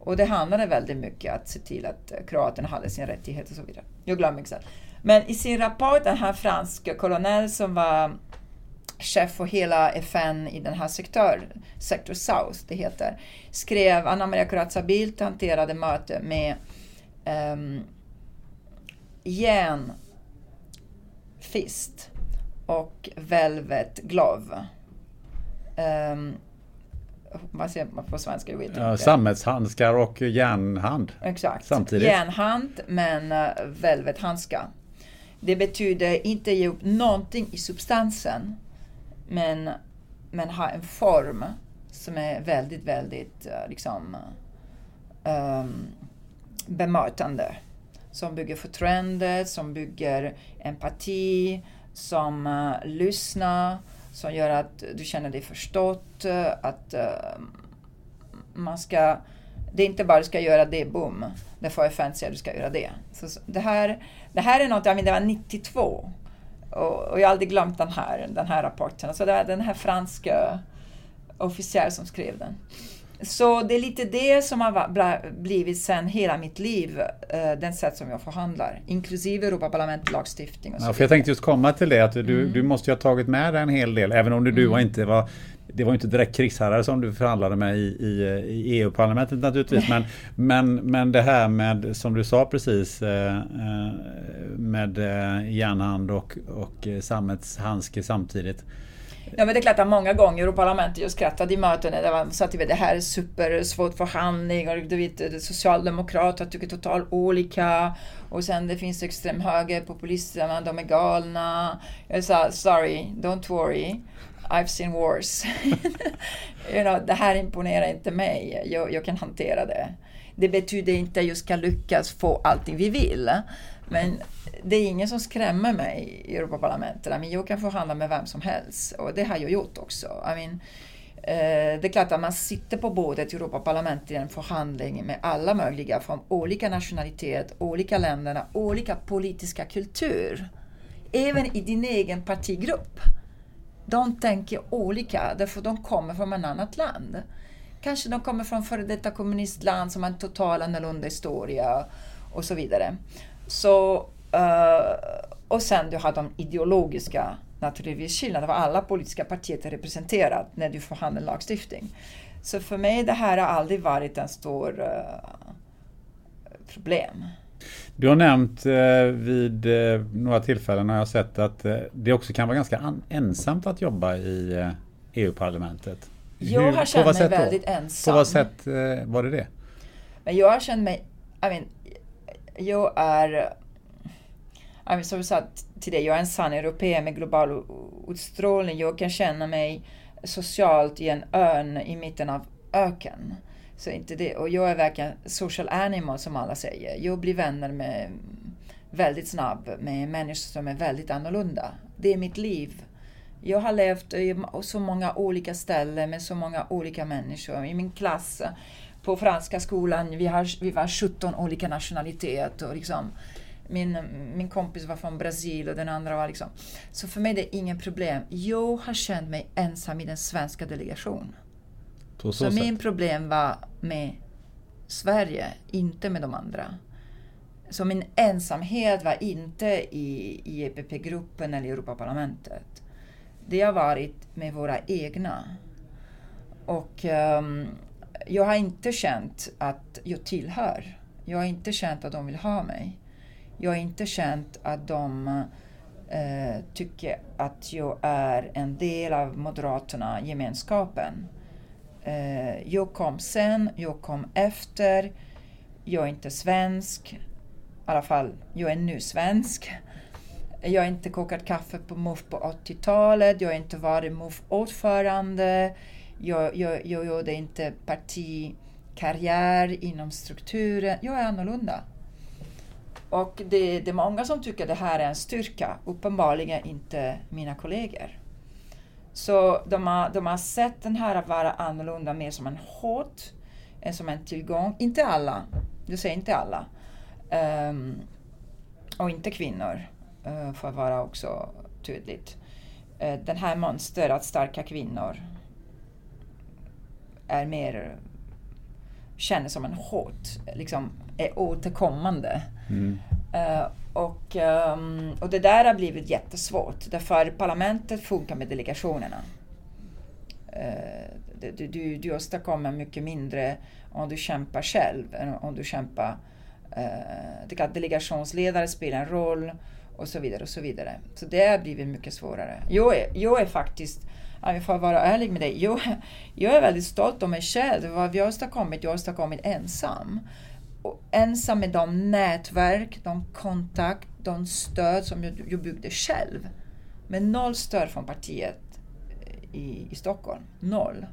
Och det handlade väldigt mycket om att se till att eh, kroaterna hade sin rättighet och så vidare. Jag glömmer exakt. Men i sin rapport, den här franska kolonell som var chef för hela FN i den här sektor, Sector South det heter, skrev Anna Maria Corazza Bildt hanterade möte med um, järnfist och Velvet Glove. Um, vad säger man på svenska? Jag vet ja, sammetshandskar och järnhand. Exakt. Samtidigt. Järnhand men uh, velvet handskar. Det betyder inte ge upp någonting i substansen men, men ha en form som är väldigt, väldigt eh, liksom um, bemötande. Som bygger förtroende, som bygger empati, som eh, uh, lyssnar, som gör att du känner dig förstått, eh, att uh, man ska det är inte bara du ska göra det, boom. Det får FN att du ska göra det. Så det, här, det här är något, jag menar, det var 92. Och, och, jag har aldrig glömt den här, den här rapporten. Så det var den här franska officer som skrev den. Så det är lite det som har blivit sen hela mitt liv, uh, den sätt som jag förhandlar, inklusive Europaparlamentet lagstiftning. Och så ja, för jag tänkte just komma till det, att du, mm. du måste ju ha tagit med dig en hel del, även om du, mm. du inte var det var inte direkt krigsherrar som du förhandlade med i, i, i EU-parlamentet naturligtvis. Men, men, men det här med, som du sa precis, eh, eh, med järnhand och, och sammetshandske samtidigt. Ja men det är klart att många gånger Europaparlamentet just skrattade i möten där man sa att det här är supersvårt förhandling och du vet Socialdemokrater tycker totalt olika och sen det finns extremhöger populister, de är galna. Jag sa sorry, don't worry. I've seen wars. you know, det här imponerar inte mig. Jag, jag kan hantera det. Det betyder inte att jag ska lyckas få allting vi vill. Men det är ingen som skrämmer mig i Europaparlamentet. I jag kan förhandla med vem som helst och det har jag gjort också. I mean, eh, det är klart att man sitter på bordet i Europaparlamentet i en förhandling med alla möjliga från olika nationalitet, olika länder, olika politiska kultur. Även i din egen partigrupp. De tänker olika därför de kommer från ett annat land. Kanske de kommer från före detta kommunistland som har en total annorlunda historia och så vidare. Så, uh, och sen du har de ideologiska naturligtvis skillnader, var alla politiska partier är representerade när du förhandlar lagstiftning. Så för mig det här har aldrig varit en stor uh, problem. Du har nämnt eh, vid eh, några tillfällen har jag sett att eh, det också kan vara ganska ensamt att jobba i EU-parlamentet. Jag har känt mig väldigt då? ensam. På vad sätt var det det? Men jag har känt mig, I mean, jag är, I mean, som jag sa till dig, jag är en sann europé med global utstrålning. Jag kan känna mig socialt i en ön i mitten av öken. Så inte det. Och jag är verkligen social animal som alla säger. Jag blir vänner med väldigt snabb med människor som är väldigt annorlunda. Det är mitt liv. Jag har levt i så många olika ställen med så många olika människor. I min klass på franska skolan, vi, har, vi var 17 olika nationaliteter. Liksom. Min, min kompis var från Brasilien och den andra var liksom... Så för mig är det inget problem. Jag har känt mig ensam i den svenska delegationen så, så min problem var med Sverige, inte med de andra. Så min ensamhet var inte i, i EPP-gruppen eller Europaparlamentet. Det har varit med våra egna. Och um, jag har inte känt att jag tillhör. Jag har inte känt att de vill ha mig. Jag har inte känt att de uh, tycker att jag är en del av Moderaterna, gemenskapen. Eh, jag kom sen, jag kom efter. Jag är inte svensk. I alla fall, jag är nu svensk. Jag har inte kokat kaffe på MUF på 80-talet. Jag har inte varit MUF-ordförande. Jag, jag, jag gjorde inte partikarriär inom strukturen. Jag är annorlunda. Och det, det är många som tycker det här är en styrka. Uppenbarligen inte mina kollegor. Så de har, de har sett den här att vara annorlunda mer som en hot än som en tillgång. Inte alla. Jag säger inte alla. Um, och inte kvinnor, eh, uh, för att vara också tydligt. Uh, den här mönstret att starka kvinnor är mer känns som en hot, liksom är återkommande. Mm. Eh, och, ehm, och det där har blivit jättesvårt därför parlamentet funkar med delegationerna. Eh, du, du, du åstadkommer mycket mindre om du kämpar själv än om du kämpar... Eh, det kan delegationsledare spelar en roll och så vidare och så vidare. Så det har blivit mycket svårare. Jag är, jag är faktiskt, om jag får vara ärlig med dig, jag, jag är väldigt stolt om mig själv. Vad vi har åstadkommit, jag har åstadkommit ensam. Och ensam med de nätverk, de kontakt, de stöd som jag, jag byggde själv. Med noll stöd från partiet eh, i, i Stockholm. Noll.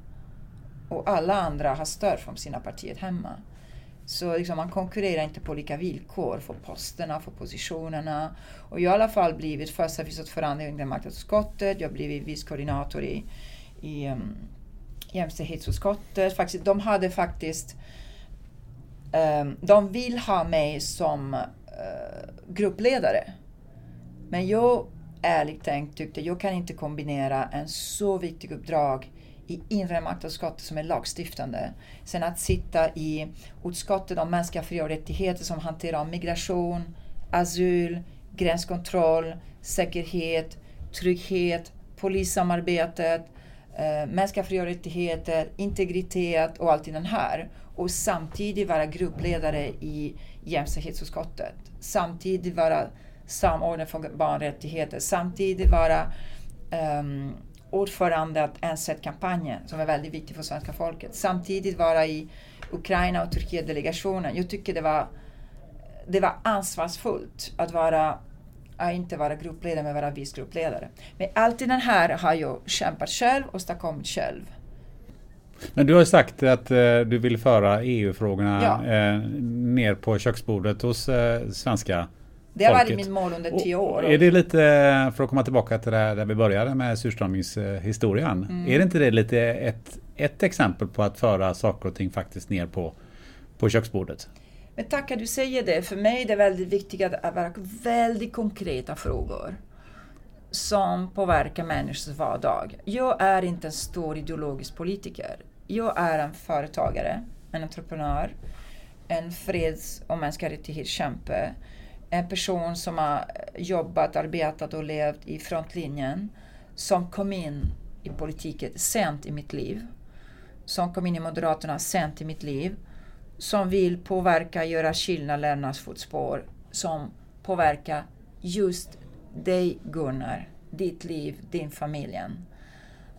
Och alla andra har stöd från sina partier hemma. Så liksom man konkurrerar inte på lika villkor för posterna, för positionerna. Och jag har i alla fall blivit första vice i marknadsutskottet, jag har blivit vice koordinator i, i um, jämställdhetsutskottet. Faktiskt, de hade faktiskt Ehm, de vill ha mig som eh, gruppledare. Men jag ärligt tänkt tyckte jag kan inte kombinera en så viktig uppdrag i inre maktutskottet som är lagstiftande. Sen att sitta i utskottet om mänskliga fri och rättigheter som hanterar migration, asyl, gränskontroll, säkerhet, trygghet, polissamarbetet, eh, mänskliga fri och rättigheter, integritet och allt i den här. Och samtidigt vara gruppledare i jämställdhetsutskottet. Samtidigt vara samordnare för barnrättigheter. Samtidigt vara um, ordförande att NZ-kampanjen som är väldigt viktig för svenska folket. Samtidigt vara i Ukraina och Turkiet-delegationen. Jag tycker det var, det var ansvarsfullt att vara att inte vara gruppledare men vara vice gruppledare. Men allt det här har jag kämpat själv och åstadkommit själv. Men du har sagt att eh, du vill föra EU-frågorna ja. eh, ner på köksbordet hos eh, svenska det har varit mitt mål under tio år. Och är det lite, för att komma tillbaka till det här där vi började med surströmmingshistorien. Mm. Är det inte det lite ett, ett exempel på att föra saker och ting faktiskt ner på, på köksbordet? Men tack att du säger det. För mig är det väldigt viktigt att vara väldigt konkreta frågor som påverkar människors vardag. Jag är inte en stor ideologisk politiker. Jag är en företagare, en entreprenör, en freds och mänskliga rättighetskämpe en person som har jobbat, arbetat och levt i frontlinjen som kom in i politiken sent i mitt liv. Som kom in i Moderaterna sent i mitt liv. Som vill påverka, göra skillnad, lämnas fotspår. Som påverkar just dig Gunnar, ditt liv, din familj.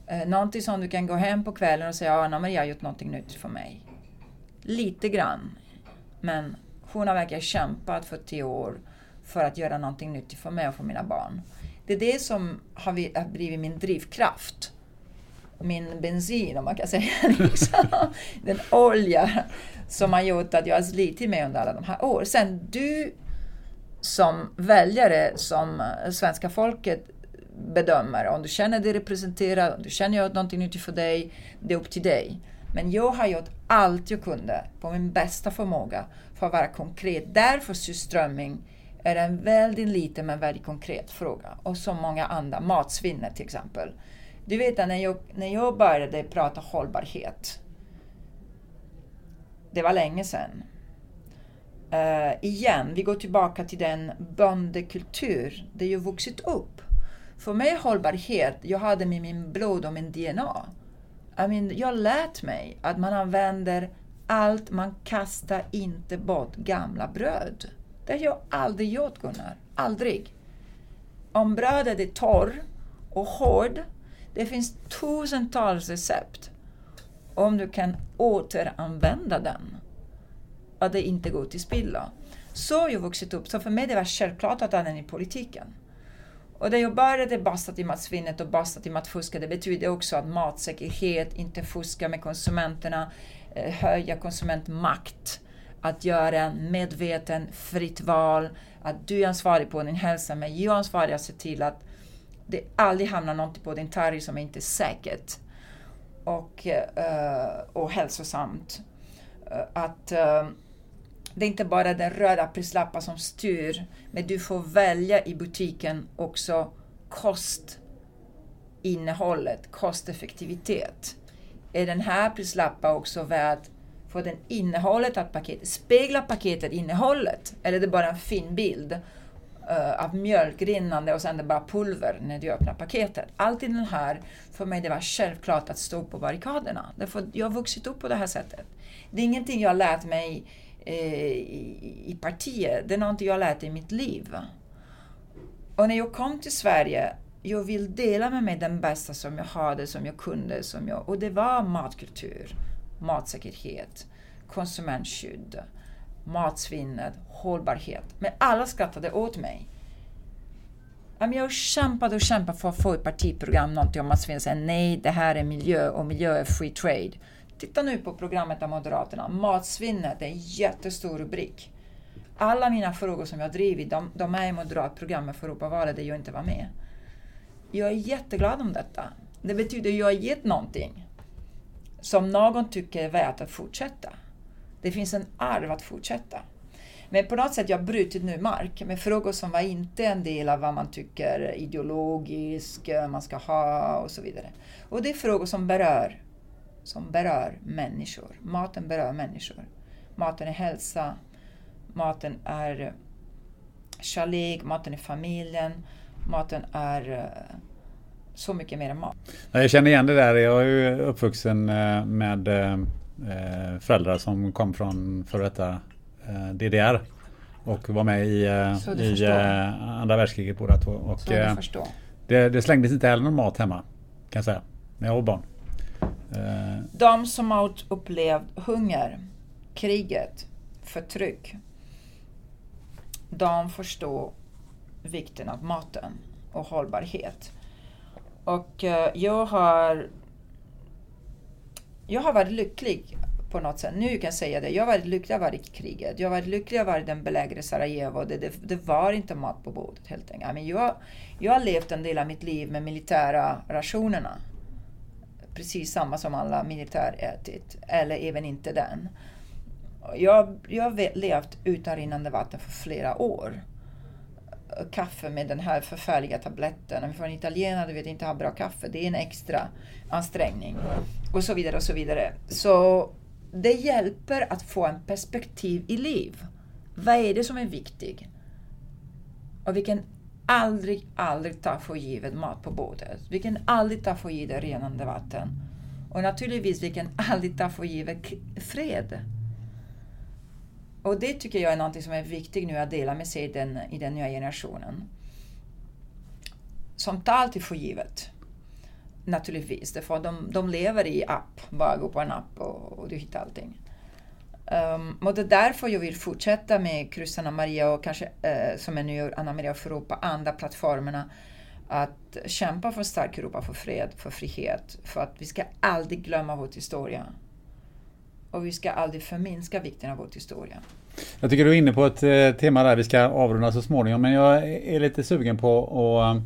Eh, någonting som du kan gå hem på kvällen och säga, ah, ja, Anna-Maria har gjort någonting nytt för mig. Lite grann. Men hon har verkligen kämpat för tio år för att göra någonting nytt för mig och för mina barn. Det är det som har blivit min drivkraft. Min bensin, om man kan säga. Liksom. Den olja som har gjort att jag har slitit mig under alla de här åren. Sen du som väljare, som eh, svenska folket bedömer, om du känner dig representerad, om du känner att någonting nyttigt för dig, det är upp till dig. Men jag har gjort allt jag kunde på min bästa förmåga för att vara konkret. Därför surströmming är en väldigt liten men väldigt konkret fråga. Och så många andra, matsvinnet till exempel. Du vet när jag, när jag började prata hållbarhet, det var länge sedan. Eh, igen, vi går tillbaka till den bondekultur där jag vuxit upp. För mig hållbarhet, jag hade med min blod och min DNA. I mean, jag lät mig att man använder allt, man kastar inte bort gamla bröd. Det har jag aldrig gjort Gunnar. Aldrig. Om brödet är torr och hård, det finns tusentals recept om du kan återanvända den. Att det inte går till spillo. Så har jag vuxit upp. Så för mig det var självklart att den är i politiken. Och det jag började basta till matsvinnet och basta till matfuska, det betyder också att matsäkerhet, inte fuska med konsumenterna, eh, höja konsumentmakt, att göra en medveten, fritt val, att du är ansvarig på din hälsa, men jag är ansvarig att se till att det aldrig hamnar något på din targ som är inte är säkert och, eh, och hälsosamt. Eh, att det är inte bara den röda prislappen som styr, men du får välja i butiken också kostinnehållet, kosteffektivitet. Är den här prislappen också värd För den innehållet att paketet, speglar paketet innehållet? Eller är det bara en fin bild uh, av mjölk rinnande och sen är det bara pulver när du öppnar paketet? Alltid den här, för mig det var självklart att stå på barrikaderna. Därför jag har vuxit upp på det här sättet. Det är ingenting jag har lärt mig Eh, i, i partiet, det är någonting jag har lärt i mitt liv. Och när jag kom till Sverige, jag vill dela med mig den bästa som jag hade, som jag kunde. Som jag, och det var matkultur, matsäkerhet, konsumentskydd, matsvinnet, hållbarhet. Men alla skrattade åt mig. Jag kämpade och kämpade för att få ett partiprogram, någonting om matsvinn. Säga nej, det här är miljö och miljö är free trade. Titta nu på programmet av Moderaterna. Matsvinnet är en jättestor rubrik. Alla mina frågor som jag drivit, de, de är i moderatprogrammet för Europavalet där jag inte var med. Jag är jätteglad om detta. Det betyder att jag har gett någonting som någon tycker är värt att fortsätta. Det finns en arv att fortsätta. Men på något sätt jag har brutit nu mark med frågor som var inte en del av vad man tycker ideologiskt eh, man ska ha och så vidare. Och det är frågor som berör, som berör människor. Maten berör människor. Maten är hälsa, maten är kärlek, maten är familjen, maten är eh, så mycket mer än mat. Jag känner igen det där. Jag är ju uppvuxen eh, med eh, föräldrar som kom från före detta DDR och var med i, i andra världskriget båda två. Och det, det slängdes inte heller någon mat hemma kan jag säga, när jag var barn. Eh. De som har upplevt hunger, kriget, förtryck de förstår vikten av maten och hållbarhet. Och eh, jag har jag har varit lycklig på något sätt. Nu kan jag säga det. Jag har varit lycklig över kriget. Jag har varit lycklig att den belägrade Sarajevo. Det, det, det, var inte mat på bordet helt enkelt. Men jag, jag har levt en del av mitt liv med militära rationerna. Precis samma som alla militär ätit. Eller även inte den. Jag, jag har levt utan rinnande vatten för flera år. Kaffe med den här förfärliga tabletten. Om en italienare vet inte ha bra kaffe, det är en extra ansträngning. Och så vidare och så vidare. Så det hjälper att få en perspektiv i liv. Vad är det som är viktigt? Och vilken aldrig, aldrig ta för givet mat på bordet. Vi kan aldrig ta för givet renande vatten. Och naturligtvis, vi kan aldrig ta för givet fred. Och det tycker jag är något som är viktigt nu att dela med sig i den, i den nya generationen. Som tar alltid för givet. Naturligtvis, därför de, de lever i app, bara gå på en app och, och du hittar allting. Um, och det är därför jag vill fortsätta med kryssarna Maria och kanske uh, som är nu Anna Maria för Europa, andra plattformarna att kämpa för stark Europa, för fred, för frihet, för att vi ska aldrig glömma vår historia. Och vi ska aldrig förminska vikten av vår historia. Jag tycker du är inne på ett eh, tema där vi ska avrunda så småningom. Men jag är lite sugen på att eh,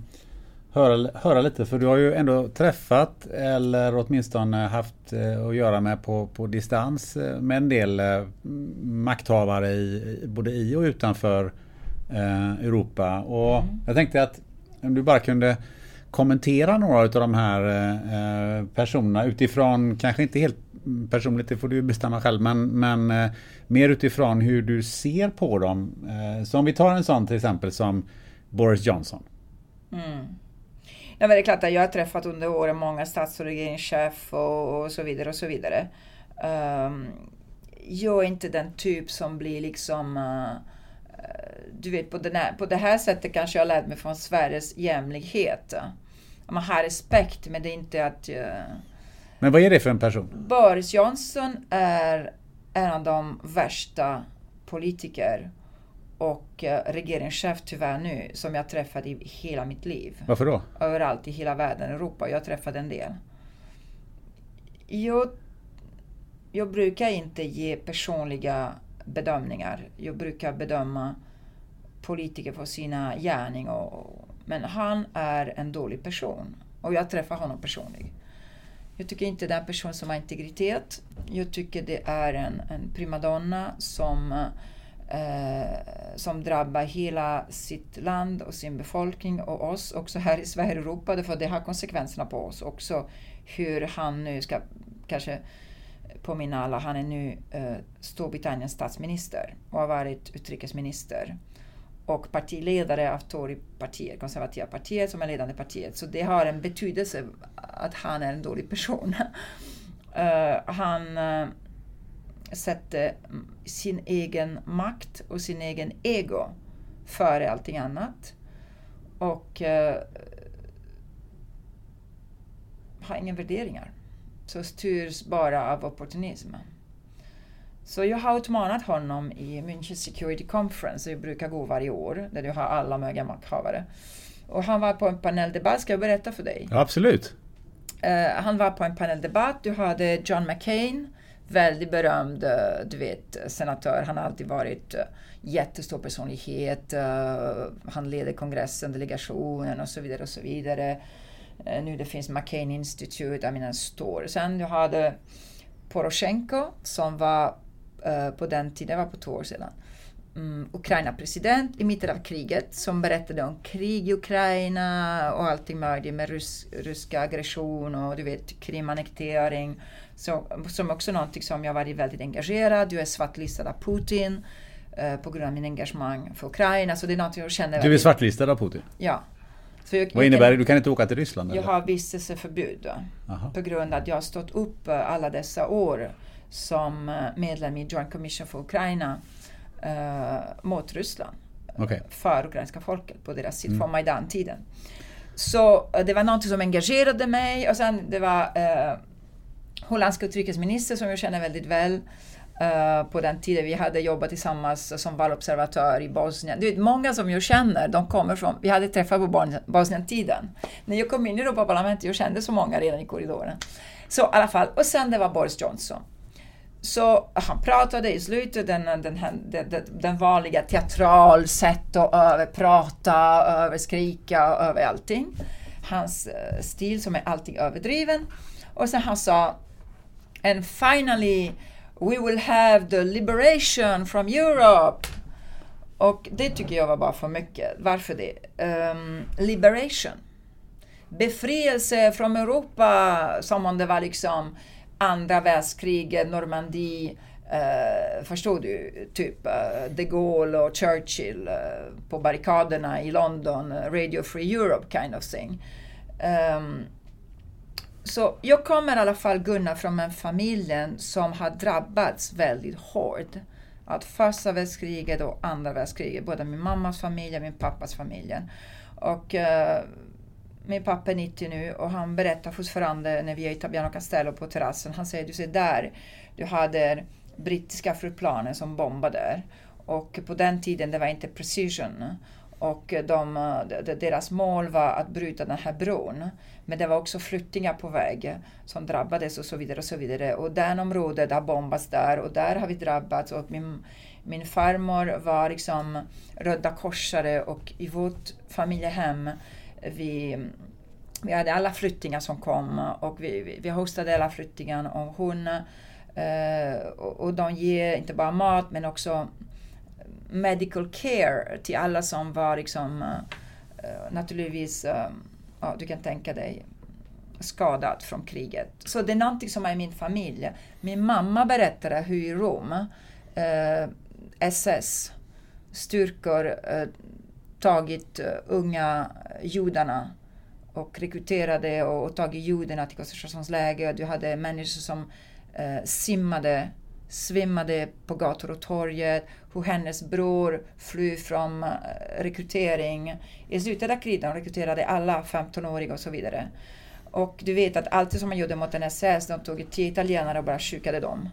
höra, höra lite. För du har ju ändå träffat eller åtminstone haft eh, att göra med på, på distans med en del makthavare i, både i och utanför Europa. Och mm. jag tänkte att om du bara kunde kommentera några av de här personerna utifrån kanske inte helt personligt, det får du bestämma själv, men, men eh, mer utifrån hur du ser på dem. Eh, så om vi tar en sån till exempel som Boris Johnson. Mm. Men det är klart att jag har träffat under åren många stats och regeringschef och, och så vidare och så vidare. Um, jag är inte den typ som blir liksom uh, du vet, på, den här, på det här sättet kanske jag lärt mig från Sveriges jämlikhet. Man har respekt, men det är inte att uh, men vad är det för en person? Boris Johnson är en av de värsta politiker och eh, regeringschef tyvärr nu som jag träffat i hela mitt liv. Varför då? Överallt i hela världen, Europa. Jag har träffat en del. Jag, jag brukar inte ge personliga bedömningar. Jag brukar bedöma politiker för sina gärningar. Men han är en dålig person. Och jag träffar honom personligen. Jag tycker inte det är en person som har integritet. Jag tycker det är en, en primadonna som, eh, som drabbar hela sitt land och sin befolkning och oss också här i Sverige och Europa. För det har konsekvenserna på oss också. Hur han nu ska kanske påminna alla, han är nu eh, Storbritanniens statsminister och har varit utrikesminister och partiledare av Torypartiet, konservativa partiet som är ledande partiet. Så det har en betydelse att han är en dålig person. uh, han uh, sätter sin egen makt och sin egen ego före allting annat. Och uh, har inga värderingar. Så styrs bara av opportunism. Så jag har utmanat honom i München Security Conference, jag brukar gå varje år, där du har alla möjliga makthavare. Och han var på en paneldebatt, ska jag berätta för dig? Ja, absolut. Uh, han var på en paneldebatt, du hade John McCain, väldigt berömd, eh, du vet, senatör. Han har alltid varit eh, jättestor personlighet. Eh, han leder kongressen, delegationen och så vidare och så vidare. nu det finns McCain Institute, jag menar stor. Sen du hade Poroshenko som var på den tiden, det var på två år sedan. Mm, Ukraina-president i mitten av kriget som berättade om krig i Ukraina och allting möjligt med rys ryska aggression och du vet krimannektering. Så, som också någonting som jag varit väldigt engagerad. Jag är svartlistad av Putin eh, på grund av min engagemang för Ukraina. Så det är något jag känner. Du är svartlistad av Putin? Ja. Jag, Vad innebär det? Du kan inte åka till Ryssland? Jag eller? har vistelseförbud på grund av att jag har stått upp eh, alla dessa år som eh, medlem i Joint Commission for Ukraina uh, mot Ryssland. Okay. För ukrainska folket på deras sida, mm. från Majdan-tiden. Så det var något som engagerade mig och sen det var uh, holländska utrikesminister som jag känner väldigt väl. Uh, på den tiden vi hade jobbat tillsammans som valobservatör i Bosnien. Du vet, många som jag känner, de kommer från, vi hade träffat på Bosnien-tiden. När jag kom in i Europaparlamentet, jag kände så många redan i korridoren. Så i alla fall, och sen det var Boris Johnson. Så han pratade i slutet den, den, den, den vanliga teatral sätt att överprata, överskrika, över allting. Hans uh, stil som är alltid överdriven. Och sen han sa And finally we will have the liberation from Europe. Och det tycker jag var bara för mycket. Varför det? Um, liberation. Befrielse från Europa som om det var liksom andra världskriget, Normandie, eh, Uh, förstår du? Typ uh, de Gaulle och Churchill uh, på barrikaderna i London, Radio Free Europe kind of thing. Um, så jag kommer i alla fall Gunnar från en familj som har drabbats väldigt hårt av första världskriget och andra världskriget. Både min mammas familj och min pappas familj. Och eh, min pappa är 90 nu och han berättar fortfarande när vi är i Tabiano Castello på terrassen. Han säger, du ser där, du hade brittiska flygplanen som bombade. Och på den tiden det var inte precision. Och de, deras mål var att bryta den här bron. Men det var också flyktingar på väg som drabbades och så vidare. Och så vidare. Och den området har bombats där och där har vi drabbats. Och min, min farmor var liksom Röda korsare och i vårt familjehem vi, vi hade alla flyktingar som kom och vi, vi, vi hostade alla flyktingar och hon eh, och, och de ger inte bara mat men också medical care till alla som var liksom eh, eh, naturligtvis, eh, ja, du kan tänka dig, skadad från kriget. Så det är någonting som är i min familj. Min mamma berättade hur i Rom SS styrkor tagit uh, unga judarna och rekryterade och, och tagit judarna till koncentrationsläger. Du hade människor som uh, simmade, svimmade på gator och torget. Hur hennes bror flyr från eh, rekrytering. I slutet av kriget rekryterade alla 15-åriga och så vidare. Och du vet att allt som man gjorde mot en SS, de tog tio italienare och bara skickade dem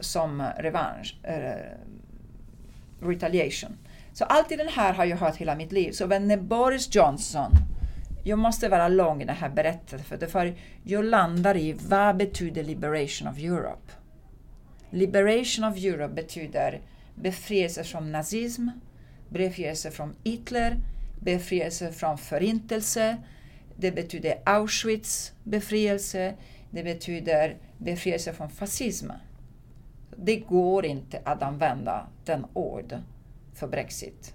som revansch, eh, retaliation. Så allt i den här har jag hört hela mitt liv. Så vänner Boris Johnson, jag måste vara lång i den här berättelsen, för, för jag landar i vad betyder liberation of Europe? Liberation of Europe betyder befrielse från nazism, befrielse från Hitler, befrielse från förintelse, det betyder Auschwitz befrielse, det betyder befrielse från fascism. Det går inte att använda den ord för Brexit.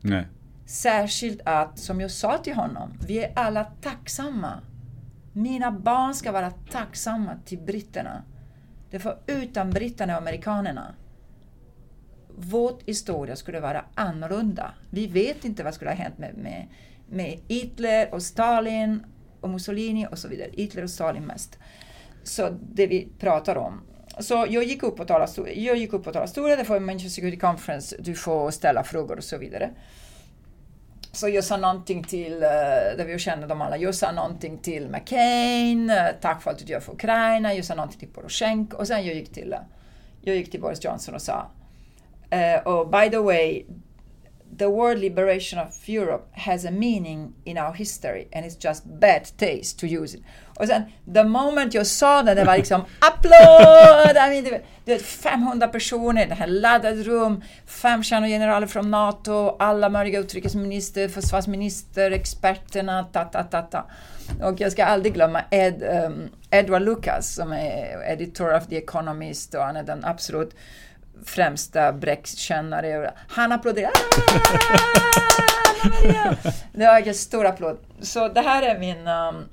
Nej. Särskilt att, som jag sa till honom, vi är alla tacksamma. Mina barn ska vara tacksamma till britterna det var utan britterna och amerikanerna, vår historia skulle vara annorlunda. Vi vet inte vad skulle ha hänt med, med, med Hitler och Stalin och Mussolini och så vidare. Hitler och Stalin mest. Så det vi pratar om. Så jag gick upp på talarstolen, jag gick upp på talarstolen, det får Manchester Security Conference, du får ställa frågor och så vidare. Så jag sa någonting till, eh, där vi känner dem alla, jag sa någonting till McCain, eh, tack för allt du gör för Ukraina, jag sa någonting till Poroshenko och sen jag gick till, eh, jag gick till Boris Johnson och sa, och by the way, the word liberation of Europe has a meaning in our history and it's just bad taste to use it. Och sen, the moment jag sa det, det var liksom applåd! I mean, det, var 500 personer, det här laddat rum, fem generaler från NATO, alla möjliga utrikesminister, försvarsminister, experterna, ta, ta, ta, ta. Och jag ska aldrig glömma Ed, um, Edward Lucas som är editor of The Economist och han är den absolut främsta Brexit-kännare. Han applåderade. Ah, det var en stor applåd. Så det här är min um,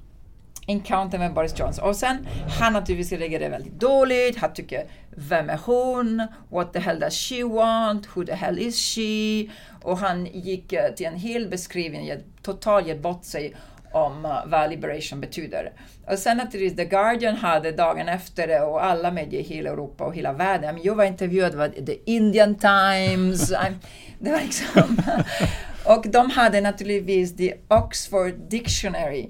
encounter med Boris Johnson. Och sen, han naturligtvis reagerade väldigt dåligt. Han tycker, vem är hon? What the hell does she want? Who the hell is she? Och han gick eh, till en hel beskrivning, totalt gett bort sig om eh, vad liberation betyder. Och sen naturligtvis The Guardian hade dagen efter det och alla medier i hela Europa och hela världen. Jag var intervjuad av The Indian Times. det var liksom... och de hade naturligtvis The Oxford Dictionary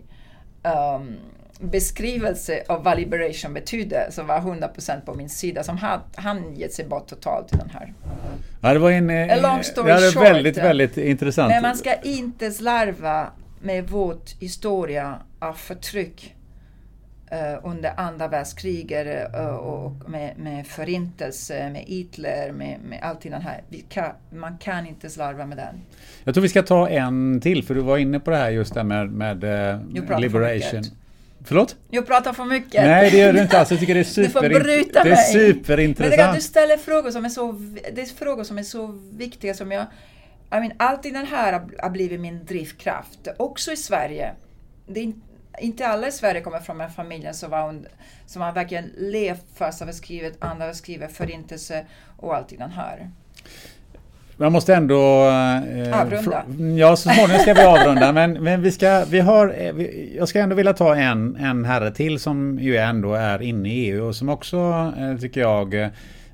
um, beskrivelse av vad liberation betyder som var 100% på min sida som han, han gett sig bort totalt i den här. Ja, det var en, A long story det short, väldigt, väldigt intressant. Men man ska inte slarva med vår historia av förtryck under andra världskriget uh, och med, med förintelse, med Hitler, med, med allt den här. Kan, man kan inte slarva med den. Jag tror vi ska ta en till, för du var inne på det här just där med, med uh, liberation. Förlåt? Jag pratar för mycket. Nej, det gör du inte alls. Jag tycker det är, super, det är superintressant. Men det du ställer frågor som är så, det är frågor som är så viktiga som jag i mean, allt i den här har blivit min drivkraft. Också i Sverige. Det är inte alla i Sverige kommer från en familj som, var, som har verkligen levt första världskriget, andra världskriget, förintelse och allt i den här. Man måste ändå... Eh, avrunda. Ja, så småningom ska vi avrunda. men, men vi ska, vi har, eh, vi, jag ska ändå vilja ta en, en herre till som ju ändå är inne i EU och som också, eh, tycker jag,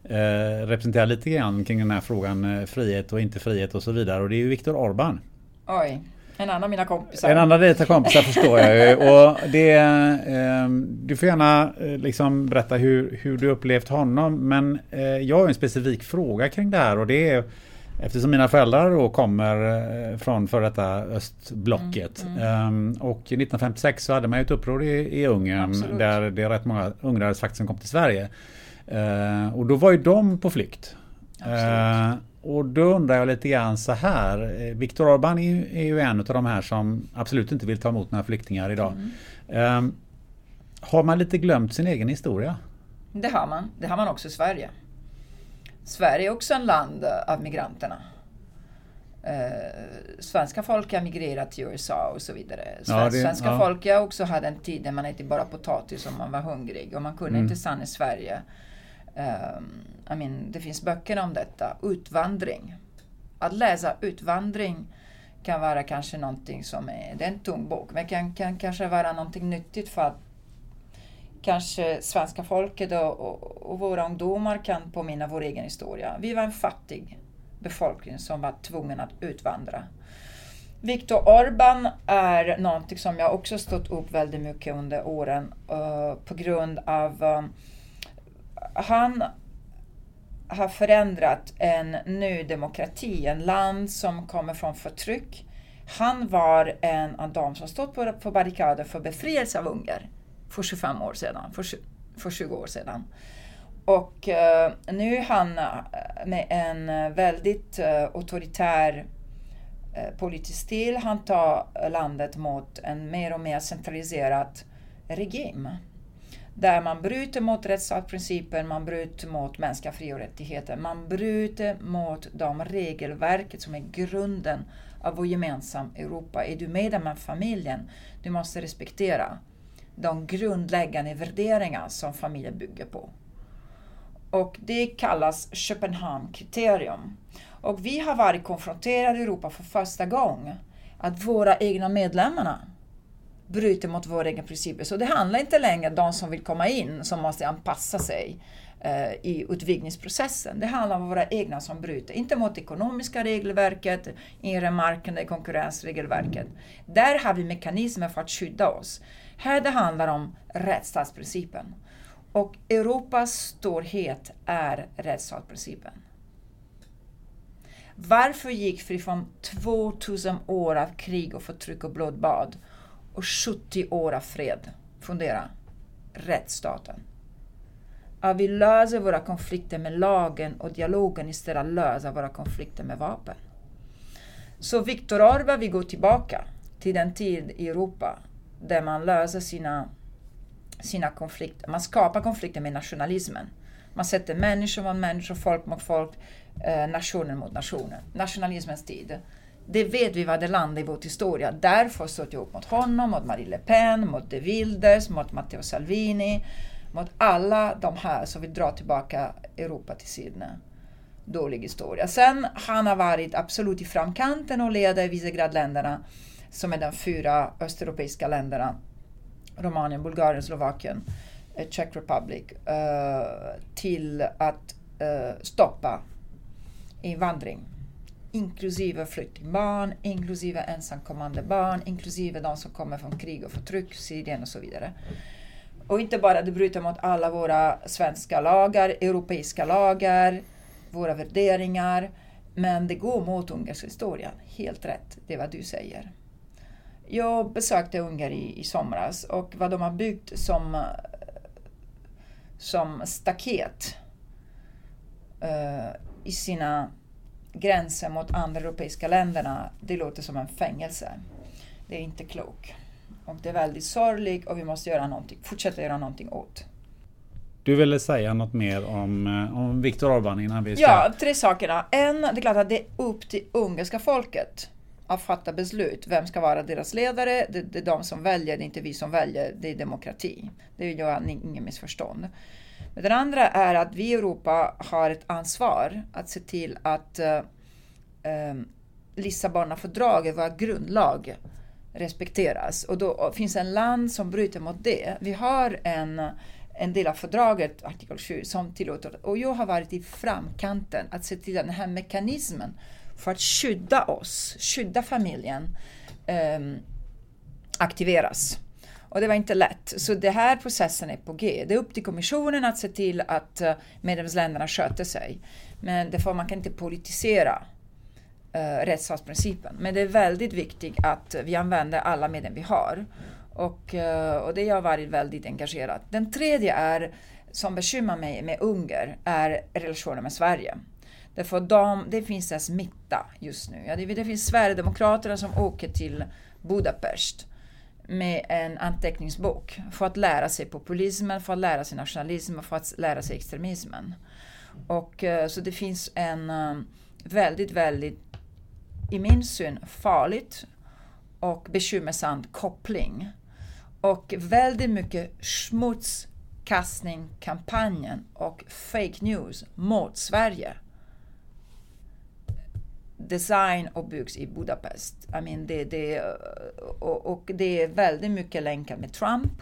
eh, representerar lite grann kring den här frågan eh, frihet och inte frihet och så vidare. Och det är ju Viktor Orban. Oj. En annan av mina kompisar. En annan av dina kompisar förstår jag ju. Och det, eh, du får gärna eh, liksom berätta hur, hur du upplevt honom. Men eh, jag har en specifik fråga kring det här och det är Eftersom mina föräldrar då kommer eh, från för detta östblocket. Mm, mm. Um, och 1956 så hade man ju ett uppror i, i Ungern Absolut. där det är rätt många ungrare faktiskt som kom till Sverige. Uh, och då var ju de på flykt. Uh, och då undrar jag lite grann så här. Eh, Viktor Orbán är, är, ju en av de här som absolut inte vill ta emot några flyktingar idag. Mm. Um, har man lite glömt sin egen historia? Det har man. Det har man också i Sverige. Sverige är också en land av migranterna. Eh, svenska folk har migrerat till USA och så vidare. Sven ja, det, svenska ja. folk har också hade en tid där man inte bara potatis om man var hungrig och man kunde mm. inte stanna i Sverige. Um, I mean, det finns böcker om detta. Utvandring. Att läsa utvandring kan vara kanske någonting som är, det är en tung bok, men kan, kan kanske vara någonting nyttigt för att kanske svenska folket och, och, och våra ungdomar kan påminna vår egen historia. Vi var en fattig befolkning som var tvungen att utvandra. Viktor Orban är någonting som jag också stått upp väldigt mycket under åren uh, på grund av um, han har förändrat en ny demokrati, en land som kommer från förtryck. Han var en av dem som stod på, på barrikaden för befrielse av Ungern för 25 år sedan, för, för 20 år sedan. Och uh, nu är han eh, med en väldigt uh, auktoritär politisk stil. Han tar landet mot en mer och mer centraliserad regim. Där man bryter mot rättsstatsprincipen, man bryter mot mänskliga fri och rättigheter. Man bryter mot de regelverket som är grunden av vår gemensamma Europa. Är du medlem av familjen, du måste respektera de grundläggande värderingar som familjen bygger på. Och det kallas Köpenhamnkriterium. Och vi har varit konfronterade i Europa för första gången att våra egna medlemmarna bryter mot våra egna principer. Så det handlar inte längre om de som vill komma in som måste anpassa sig eh, i utvidgningsprocessen. Det handlar om våra egna som bryter, inte mot ekonomiska regelverket, inre marknaden, konkurrensregelverket. Där har vi mekanismer för att skydda oss. Här det handlar om rättsstatsprincipen. Och Europas storhet är rättsstatsprincipen. Varför gick vi från 2000 år av krig och förtryck och blodbad och 70 år av fred? Fundera. Rättsstaten. Att vi löser våra konflikter med lagen och dialogen istället för att lösa våra konflikter med vapen. Så Viktor Orba vill gå tillbaka till den tid i Europa där man löser sina, sina konflikter. Man skapar konflikter med nationalismen. Man sätter människor mot människor, folk mot folk, eh, nationen mot nationen. Nationalismens tid. Det vet vi vad det landar i vår historia. Därför stod jag upp mot honom, mot Marie Le Pen, mot De Wilders, mot Matteo Salvini, mot alla de här som vill dra tillbaka Europa till sin eh, dålig historia. Sen han har varit absolut i framkanten och leder Visegradländerna som är de fyra östeuropeiska länderna. Rumänien, Bulgarien, Slovakien, eh, Czech Republic. Eh, till att stoppa invandring. Inklusive flyktingbarn, inklusive ensamkommande barn, inklusive de som kommer från krig och förtryck, Syrien och så vidare. Och inte bara det bryter mot alla våra svenska lagar, europeiska lagar, våra värderingar, men det går mot Ungerns historia. Helt rätt, det är vad du säger. Jag besökte Ungern i, i somras och vad de har byggt som, som staket uh, i sina gränser mot andra europeiska länderna, det låter som en fängelse. Det är inte klokt. Och det är väldigt sorgligt och vi måste göra någonting, fortsätta göra någonting åt. Du ville säga något mer om, eh, om Viktor Orbán innan vi ska... Ja, tre saker. En, det är klart att det är upp till ungerska folket att fatta beslut. Vem ska vara deras ledare? Det, det är de som väljer, det är inte vi som väljer. Det är demokrati. Det är ju ingen missförstånd. Men den andra är att vi i Europa har ett ansvar att se till att eh, ehm, Lissabonfördraget, vår grundlag, respekteras. Och då finns en land som bryter mot det. Vi har en, en del av fördraget, artikel 7, som tillåter, och jag har varit i framkanten att se till att den här mekanismen för att skydda oss, skydda familjen, eh, aktiveras. Och det var inte lätt. Så den här processen är på G. Det är upp till kommissionen att se till att eh, medlemsländerna sköter sig. Men det får, man kan inte politisera uh, rättsstatsprincipen. Men det är väldigt viktigt att vi använder alla medel vi har. Och, uh, och det har varit väldigt engagerat. Den tredje är, som bekymrar mig med Ungern, är relationen med Sverige. Därför de, det finns en smitta just nu. Ja, det, det finns Sverigedemokraterna som åker till Budapest med en anteckningsbok för att lära sig populismen, för att lära sig nationalismen, för att lära sig extremismen. Och, eh, så det finns en eh, väldigt, väldigt, i min syn, farligt och bekymmersam koppling. Och väldigt mycket smutskastning, kampanjen och fake news mot Sverige design och byggs i Budapest. I mean, det, det, eh, och, och, det är väldigt mycket länkar med Trump.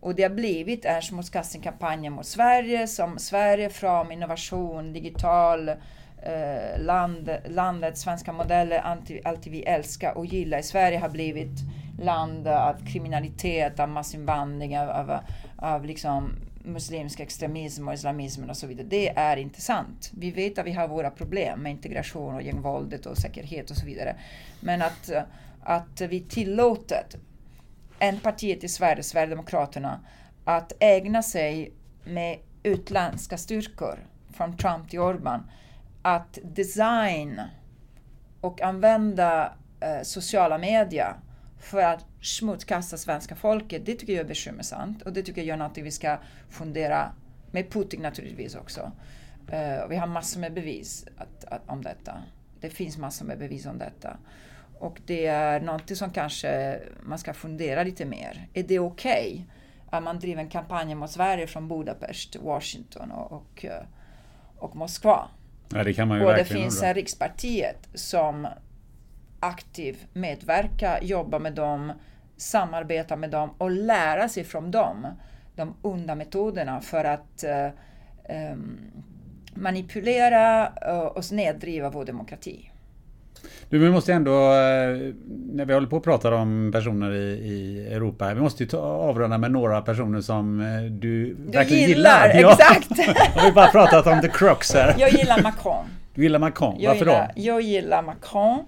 Och det har blivit en smutskastningskampanj mot Sverige som Sverige från innovation, digital, eh, land, landet, svenska modeller, allt vi älskar och gillar. I Sverige har blivit land av kriminalitet, av massinvandring, av, av, av liksom muslimsk extremism och islamismen och så vidare. Det är inte sant. Vi vet att vi har våra problem med integration och gängvåldet och säkerhet och så vidare. Men att, att vi tillåter en partiet i Sverige, Sverigedemokraterna, att ägna sig med utländska styrkor, från Trump till Orban, att designa och använda eh, sociala medier för att smutskasta svenska folket, det tycker jag är bekymmersamt. Och det tycker jag är något vi ska fundera med Putin naturligtvis också. Uh, vi har massor med bevis att, att, om detta. Det finns massor med bevis om detta. Och det är något som kanske man ska fundera lite mer. Är det okej okay att man driver en kampanj mot Sverige från Budapest, Washington och, och, eh, och Moskva. Ja, det kan man ju och det finns undra. rikspartiet som aktivt medverkar, jobbar med dem, samarbetar med dem och lära sig från dem de onda metoderna för att eh, em, manipulera eh, och snedriva vår demokrati. Du, vi måste ändå, eh, när vi håller på och pratar om personer i, i Europa, vi måste ju ta, avrunda med några personer som eh, du, Du verkligen gillar, gillar. Ja. exakt! Har vi bara pratat om the crux här. Jag gillar Macron. Du gillar Macron, Jag varför gillar, då? Jag gillar Macron.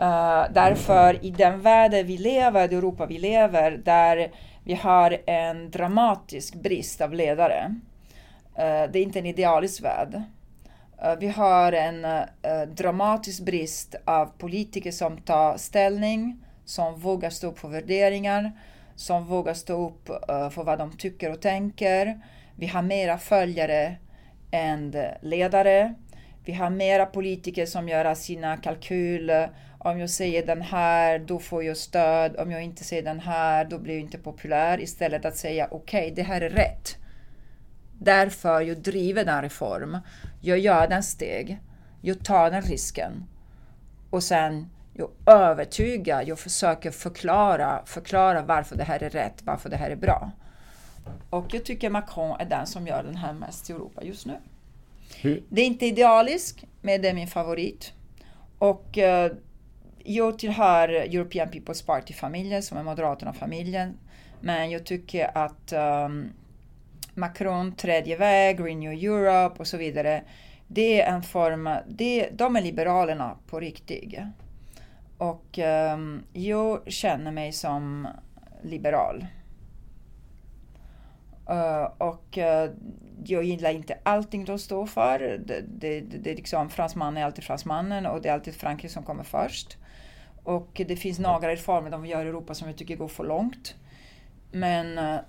Uh, därför i den värld vi lever, det Europa vi lever, där vi har en dramatisk brist av ledare. Uh, det är inte en idealisk värld. Uh, vi har en dramatisk brist av politiker som tar ställning, som vågar stå upp för värderingar, som vågar stå upp för vad de tycker och tänker. Vi har mera följare än ledare. Vi har mera politiker som gör sina kalkyler. Om jag säger den här, då får jag stöd. Om jag inte säger den här, då blir jag inte populär. Istället att säga okej, okay, det här är rätt. Därför jag driver den reform. Jag gör den steg. Jag tar den risken. Och sen jag övertygar, jag försöker förklara, förklara varför det här är rätt, varför det här är bra. Och jag tycker Macron är den som gör den här mest i Europa just nu. Hur? Det är inte idealiskt, men det är min favorit. Och eh, jag tillhör European People's Party-familjen, som är Moderaterna-familjen. Men jag tycker att um, Macron, tredje väg, Renew Europe och så vidare. Det är en form, det, de är liberalerna på riktigt. Och um, jag känner mig som liberal. Uh, och uh, jag gillar inte allting de står för. Det, det, det, är liksom, fransmannen är alltid fransmannen och det är alltid Frankrike som kommer först. Och det finns några reformer de gör i Europa som jag tycker går för långt. Men uh,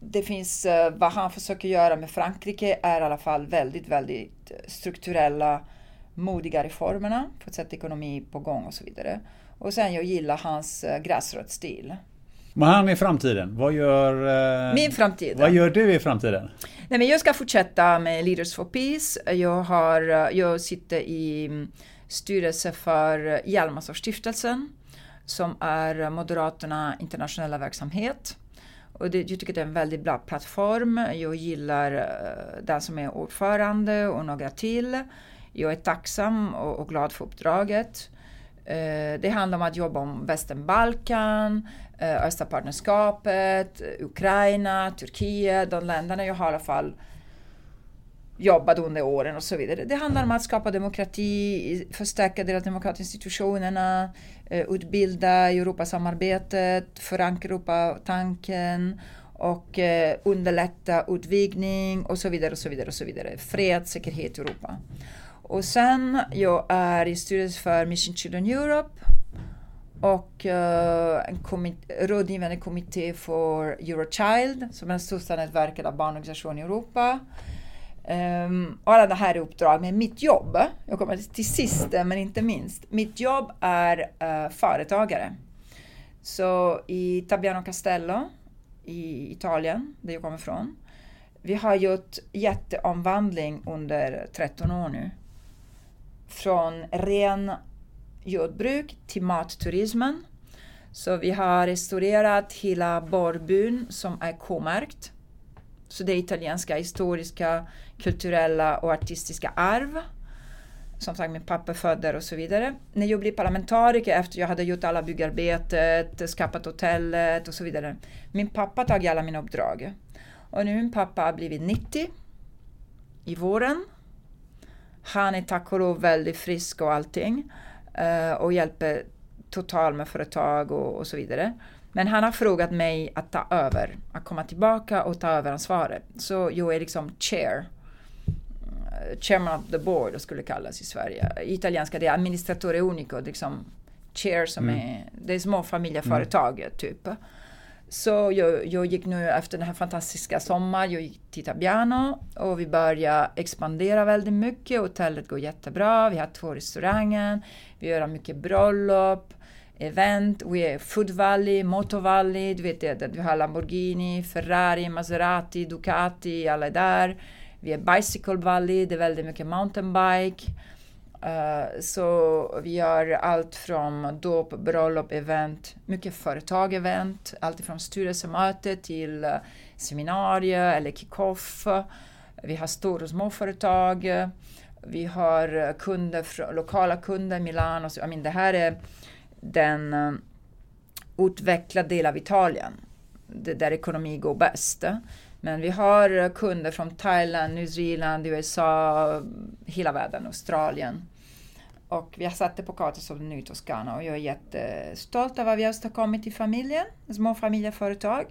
det finns, vad han försöker göra med Frankrike är i alla fall väldigt, väldigt strukturella, modiga reformerna för att sätta ekonomi på gång och så vidare. Och sen jag gillar hans gräsrötsstil. Men han i framtiden, vad gör... Eh, Min framtid? Vad gör du i framtiden? Nej, men jag ska fortsätta med Leaders for Peace. Jag, har, jag sitter i styrelse för Hjalmarsson-stiftelsen som är Moderaterna internationella verksamhet. Och det, jag tycker det är en väldigt bra plattform. Jag gillar den som är ordförande och några till. Jag är tacksam och, och glad för uppdraget. Det handlar om att jobba om Västern Balkan, östra partnerskapet, Ukraina, Turkiet, de länderna jag har i alla fall jobbat under åren och så vidare. Det handlar om att skapa demokrati, förstärka deras demokratiska institutionerna, utbilda Europasamarbetet, förankra Europatanken och underlätta utvidgning och så vidare och så vidare och så vidare. Fred, säkerhet i Europa. Och sen, jag är i styrelsen för Mission Children Europe och uh, en komit rådgivande kommitté för Eurochild som är det största nätverket av barnorganisationer i Europa. Um, och alla det här är uppdrag. Men mitt jobb, jag kommer till sist eh, men inte minst, mitt jobb är uh, företagare. Så i Tabiano Castello i Italien, där jag kommer ifrån, vi har gjort jätteomvandling under 13 år nu. Från ren jordbruk till matturismen. Så vi har restaurerat hela Borbyn som är K-märkt. Så det är italienska historiska, kulturella och artistiska arv. Som sagt, min pappa födde och så vidare. När jag blev parlamentariker efter jag hade gjort alla byggarbetet, skapat hotellet och så vidare. Min pappa tog alla mina uppdrag. Och nu min pappa har blivit 90 i våren. Han är tack och lov väldigt frisk och allting och hjälper total med företag och, och, så vidare. Men han har frågat mig att ta över, att komma tillbaka och ta över ansvaret. Så jag är liksom chair, chairman of the board skulle kallas i Sverige. I italienska det är administratore unico, liksom chair som mm. är, det är små familjeföretag mm. typ. Så jag, jag, gick nu efter den här fantastiska sommaren, jag gick till Tabiano och vi började expandera väldigt mycket. Hotellet går jättebra, vi har två restauranger, vi gör mycket bröllop. event. Vi är Food Valley, Motor Valley, du vet det, vi har Lamborghini, Ferrari, Maserati, Ducati, alla är där. Vi är Bicycle Valley, det är väldigt mycket mountainbike. Uh, så vi gör allt från dop, bröllop, event, mycket företag-event, allt från styrelsemöte till uh, seminarier eller kick-off. Vi har stora och små företag. Vi har eh, kunder, lokala kunder, Milano. I mean, det här är den uh, utvecklade delen av Italien, där ekonomi går bäst. Men vi har kunder från Thailand, New Zeeland, USA, hela världen, Australien. Och vi har satt det på kartan som ny Toscana och jag är jättestolt över vad vi har åstadkommit i familjen, små familjeföretag.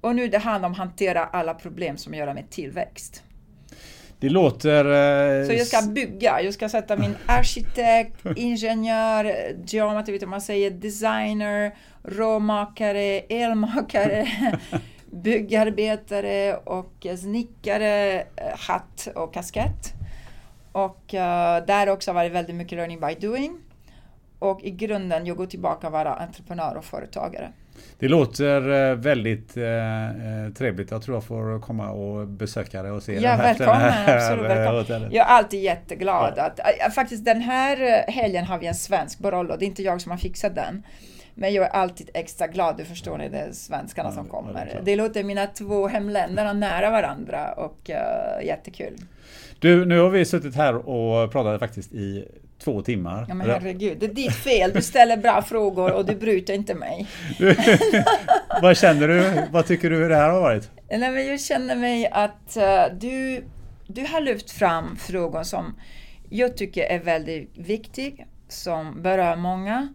Och nu det handlar om att hantera alla problem som gör med tillväxt. Det låter... Eh, så jag ska bygga, jag ska sätta min arkitekt, ingenjör, du, man säger designer, råmakare, elmakare, byggarbetare och snickare, eh, hatt och kaskett. Och uh, där också var det väldigt mycket learning by doing. Och i grunden, jag går tillbaka och vara entreprenör och företagare. Det låter eh, väldigt eh, trevligt. Jag tror jag får komma och besöka dig och se ja, välkommen, här, absolut, välkommen. Jag är alltid jätteglad ja. att faktiskt den här helgen har vi en svensk Barolo. Det är inte jag som har fixat den. Men jag är alltid extra glad, du förstår ni, det är svenskarna som kommer. Det, det låter mina två hemländer nära varandra och uh, jättekul. Du, nu har vi suttit här och pratat faktiskt i två timmar. Ja men herregud, det är ditt fel. Du ställer bra frågor och du bryter inte mig. vad känner du? Vad tycker du det här har varit? Nej, men jag känner mig att uh, du, du har lyft fram frågor som jag tycker är väldigt viktiga, som berör många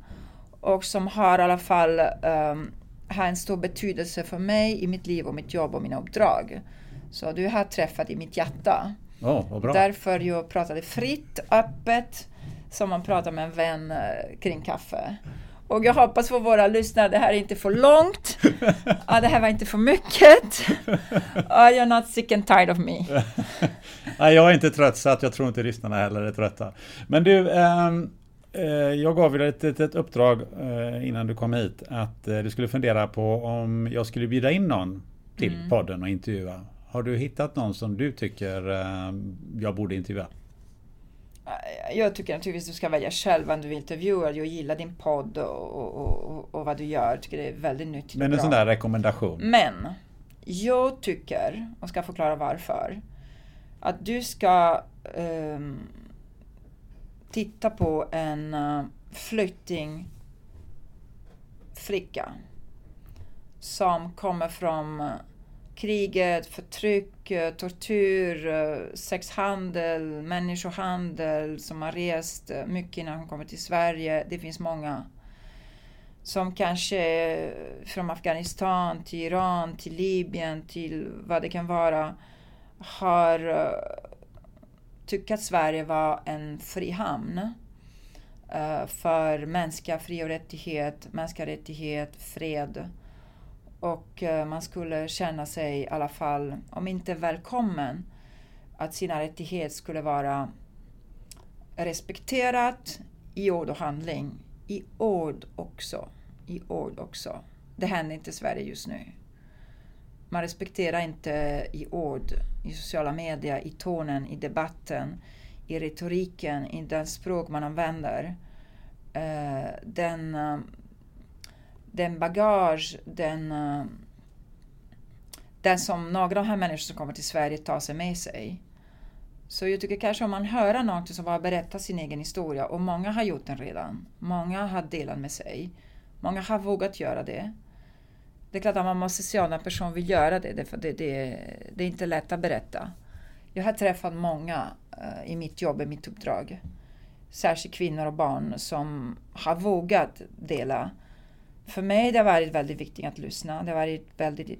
och som har i alla fall um, har en stor betydelse för mig i mitt liv och mitt jobb och mina uppdrag. Så du har träffat i mitt hjärta. Oh, bra. Därför jag pratade fritt, öppet, som man pratar med en vän eh, kring kaffe. Och jag hoppas för våra lyssnare, det här är inte för långt. ah, det här var inte för mycket. You're not sick and tired of me. Nej, jag är inte trött så att jag tror inte lyssnarna heller är trötta. Men du, ähm, jag gav dig ett, ett uppdrag äh, innan du kom hit att äh, du skulle fundera på om jag skulle bjuda in någon till mm. podden och intervjua. Har du hittat någon som du tycker jag borde intervjua? Jag tycker naturligtvis du ska välja själv vem du vill intervjua. Jag gillar din podd och, och, och, och vad du gör. Jag tycker det är väldigt nyttigt Men en bra. sån där rekommendation? Men jag tycker, och ska förklara varför, att du ska um, titta på en eh, uh, flyktingflicka som kommer från eh, kriget, förtryck, eh, tortyr, sexhandel, människohandel som har rest mycket innan hon kommer till Sverige. Det finns många som kanske från Afghanistan till Iran, till Libyen, till vad det kan vara har Tycka att Sverige var en fri hamn eh, för mänskliga fri och rättighet, mänskliga rättighet, fred och eh, man skulle känna sig i alla fall, om inte välkommen, att sina rättigheter skulle vara respekterat i ord och handling. I ord också. I ord också. Det händer inte i Sverige just nu. Man respekterar inte i ord, i sociala medier, i tonen, i debatten, i retoriken, i den språk man använder. Uh, den uh, den bagage, den, uh, den som några av de här människorna som kommer till Sverige tar sig med sig. Så jag tycker kanske om man hör någon som bara berättar sin egen historia och många har gjort den redan. Många har delat med sig. Många har vågat göra det. Det är klart att man måste se om en person vill göra det, för det, det, det är inte lätt att berätta. Jag har träffat många uh, i mitt jobb, i mitt uppdrag. Särskilt kvinnor och barn som har vågat dela för mig det har varit väldigt viktigt att lyssna. Det har varit väldigt...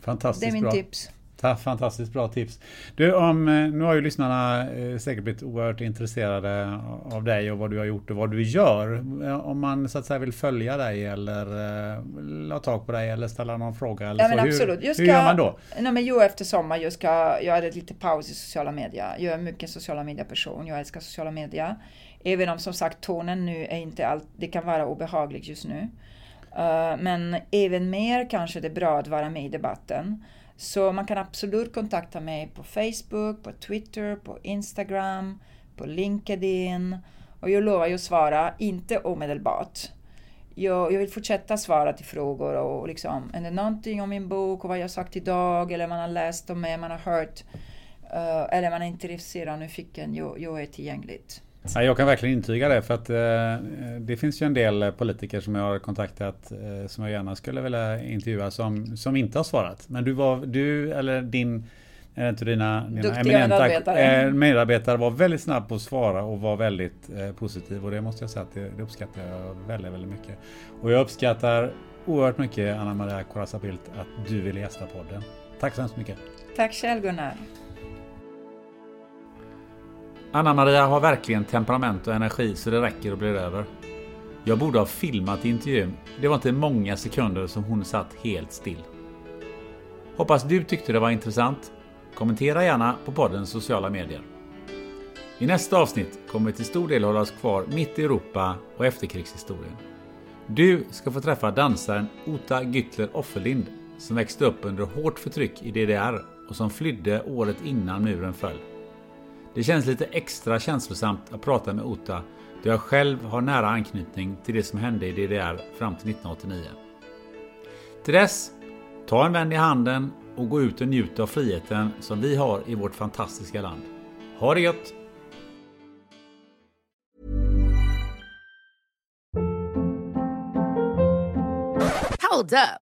Fantastiskt Det är min bra. tips. Fantastiskt bra tips. Du, om, eh, nu har ju lyssnarna eh, säkert blivit oerhört intresserade av dig och vad du har gjort och vad du gör. Eh, om man så att säga vill följa dig eller ha tag på dig eller ställa någon fråga. Eller ja, så. Men absolut. Jag ska, hur gör man då? Nej, men jo, efter sommar jag ska göra lite paus i sociala medier. Jag är mycket sociala medier-person. Jag älskar sociala medier. Även om som sagt tonen nu är inte allt, det kan vara obehagligt just nu. Uh, men även mer kanske det är bra att vara med i debatten. Så man kan absolut kontakta mig på Facebook, på Twitter, på Instagram, på LinkedIn. Och jag lovar ju att svara, inte omedelbart. Jag, jag vill fortsätta svara till frågor och liksom, är det någonting om min bok och vad jag sagt idag eller man har läst om mig, man har hört uh, eller man är intresserad av nyfiken, jag, jag är tillgänglig. Ja, jag kan verkligen intyga det för att eh, det finns ju en del politiker som jag har kontaktat eh, som jag gärna skulle vilja intervjua som, som inte har svarat. Men du var, du eller din eh, dina, dina eminenta medarbetare. Eh, medarbetare var väldigt snabb på att svara och var väldigt eh, positiv och det måste jag säga att det, det, uppskattar jag väldigt, väldigt mycket. Och jag uppskattar oerhört mycket Anna Maria Corazza Bildt att du ville gästa podden. Tack så hemskt mycket. Tack själv Gunnar. Anna-Maria har verkligen temperament och energi så det räcker och blir över. Jag borde ha filmat intervjun. Det var inte många sekunder som hon satt helt still. Hoppas du tyckte det var intressant. Kommentera gärna på poddens sociala medier. I nästa avsnitt kommer vi till stor del hålla oss kvar mitt i Europa och efterkrigshistorien. Du ska få träffa dansaren Ota Güttler Offerlind som växte upp under hårt förtryck i DDR och som flydde året innan muren föll. Det känns lite extra känslosamt att prata med Ota då jag själv har nära anknytning till det som hände i DDR fram till 1989. Till dess, ta en vän i handen och gå ut och njut av friheten som vi har i vårt fantastiska land. Ha det gött! Hold up.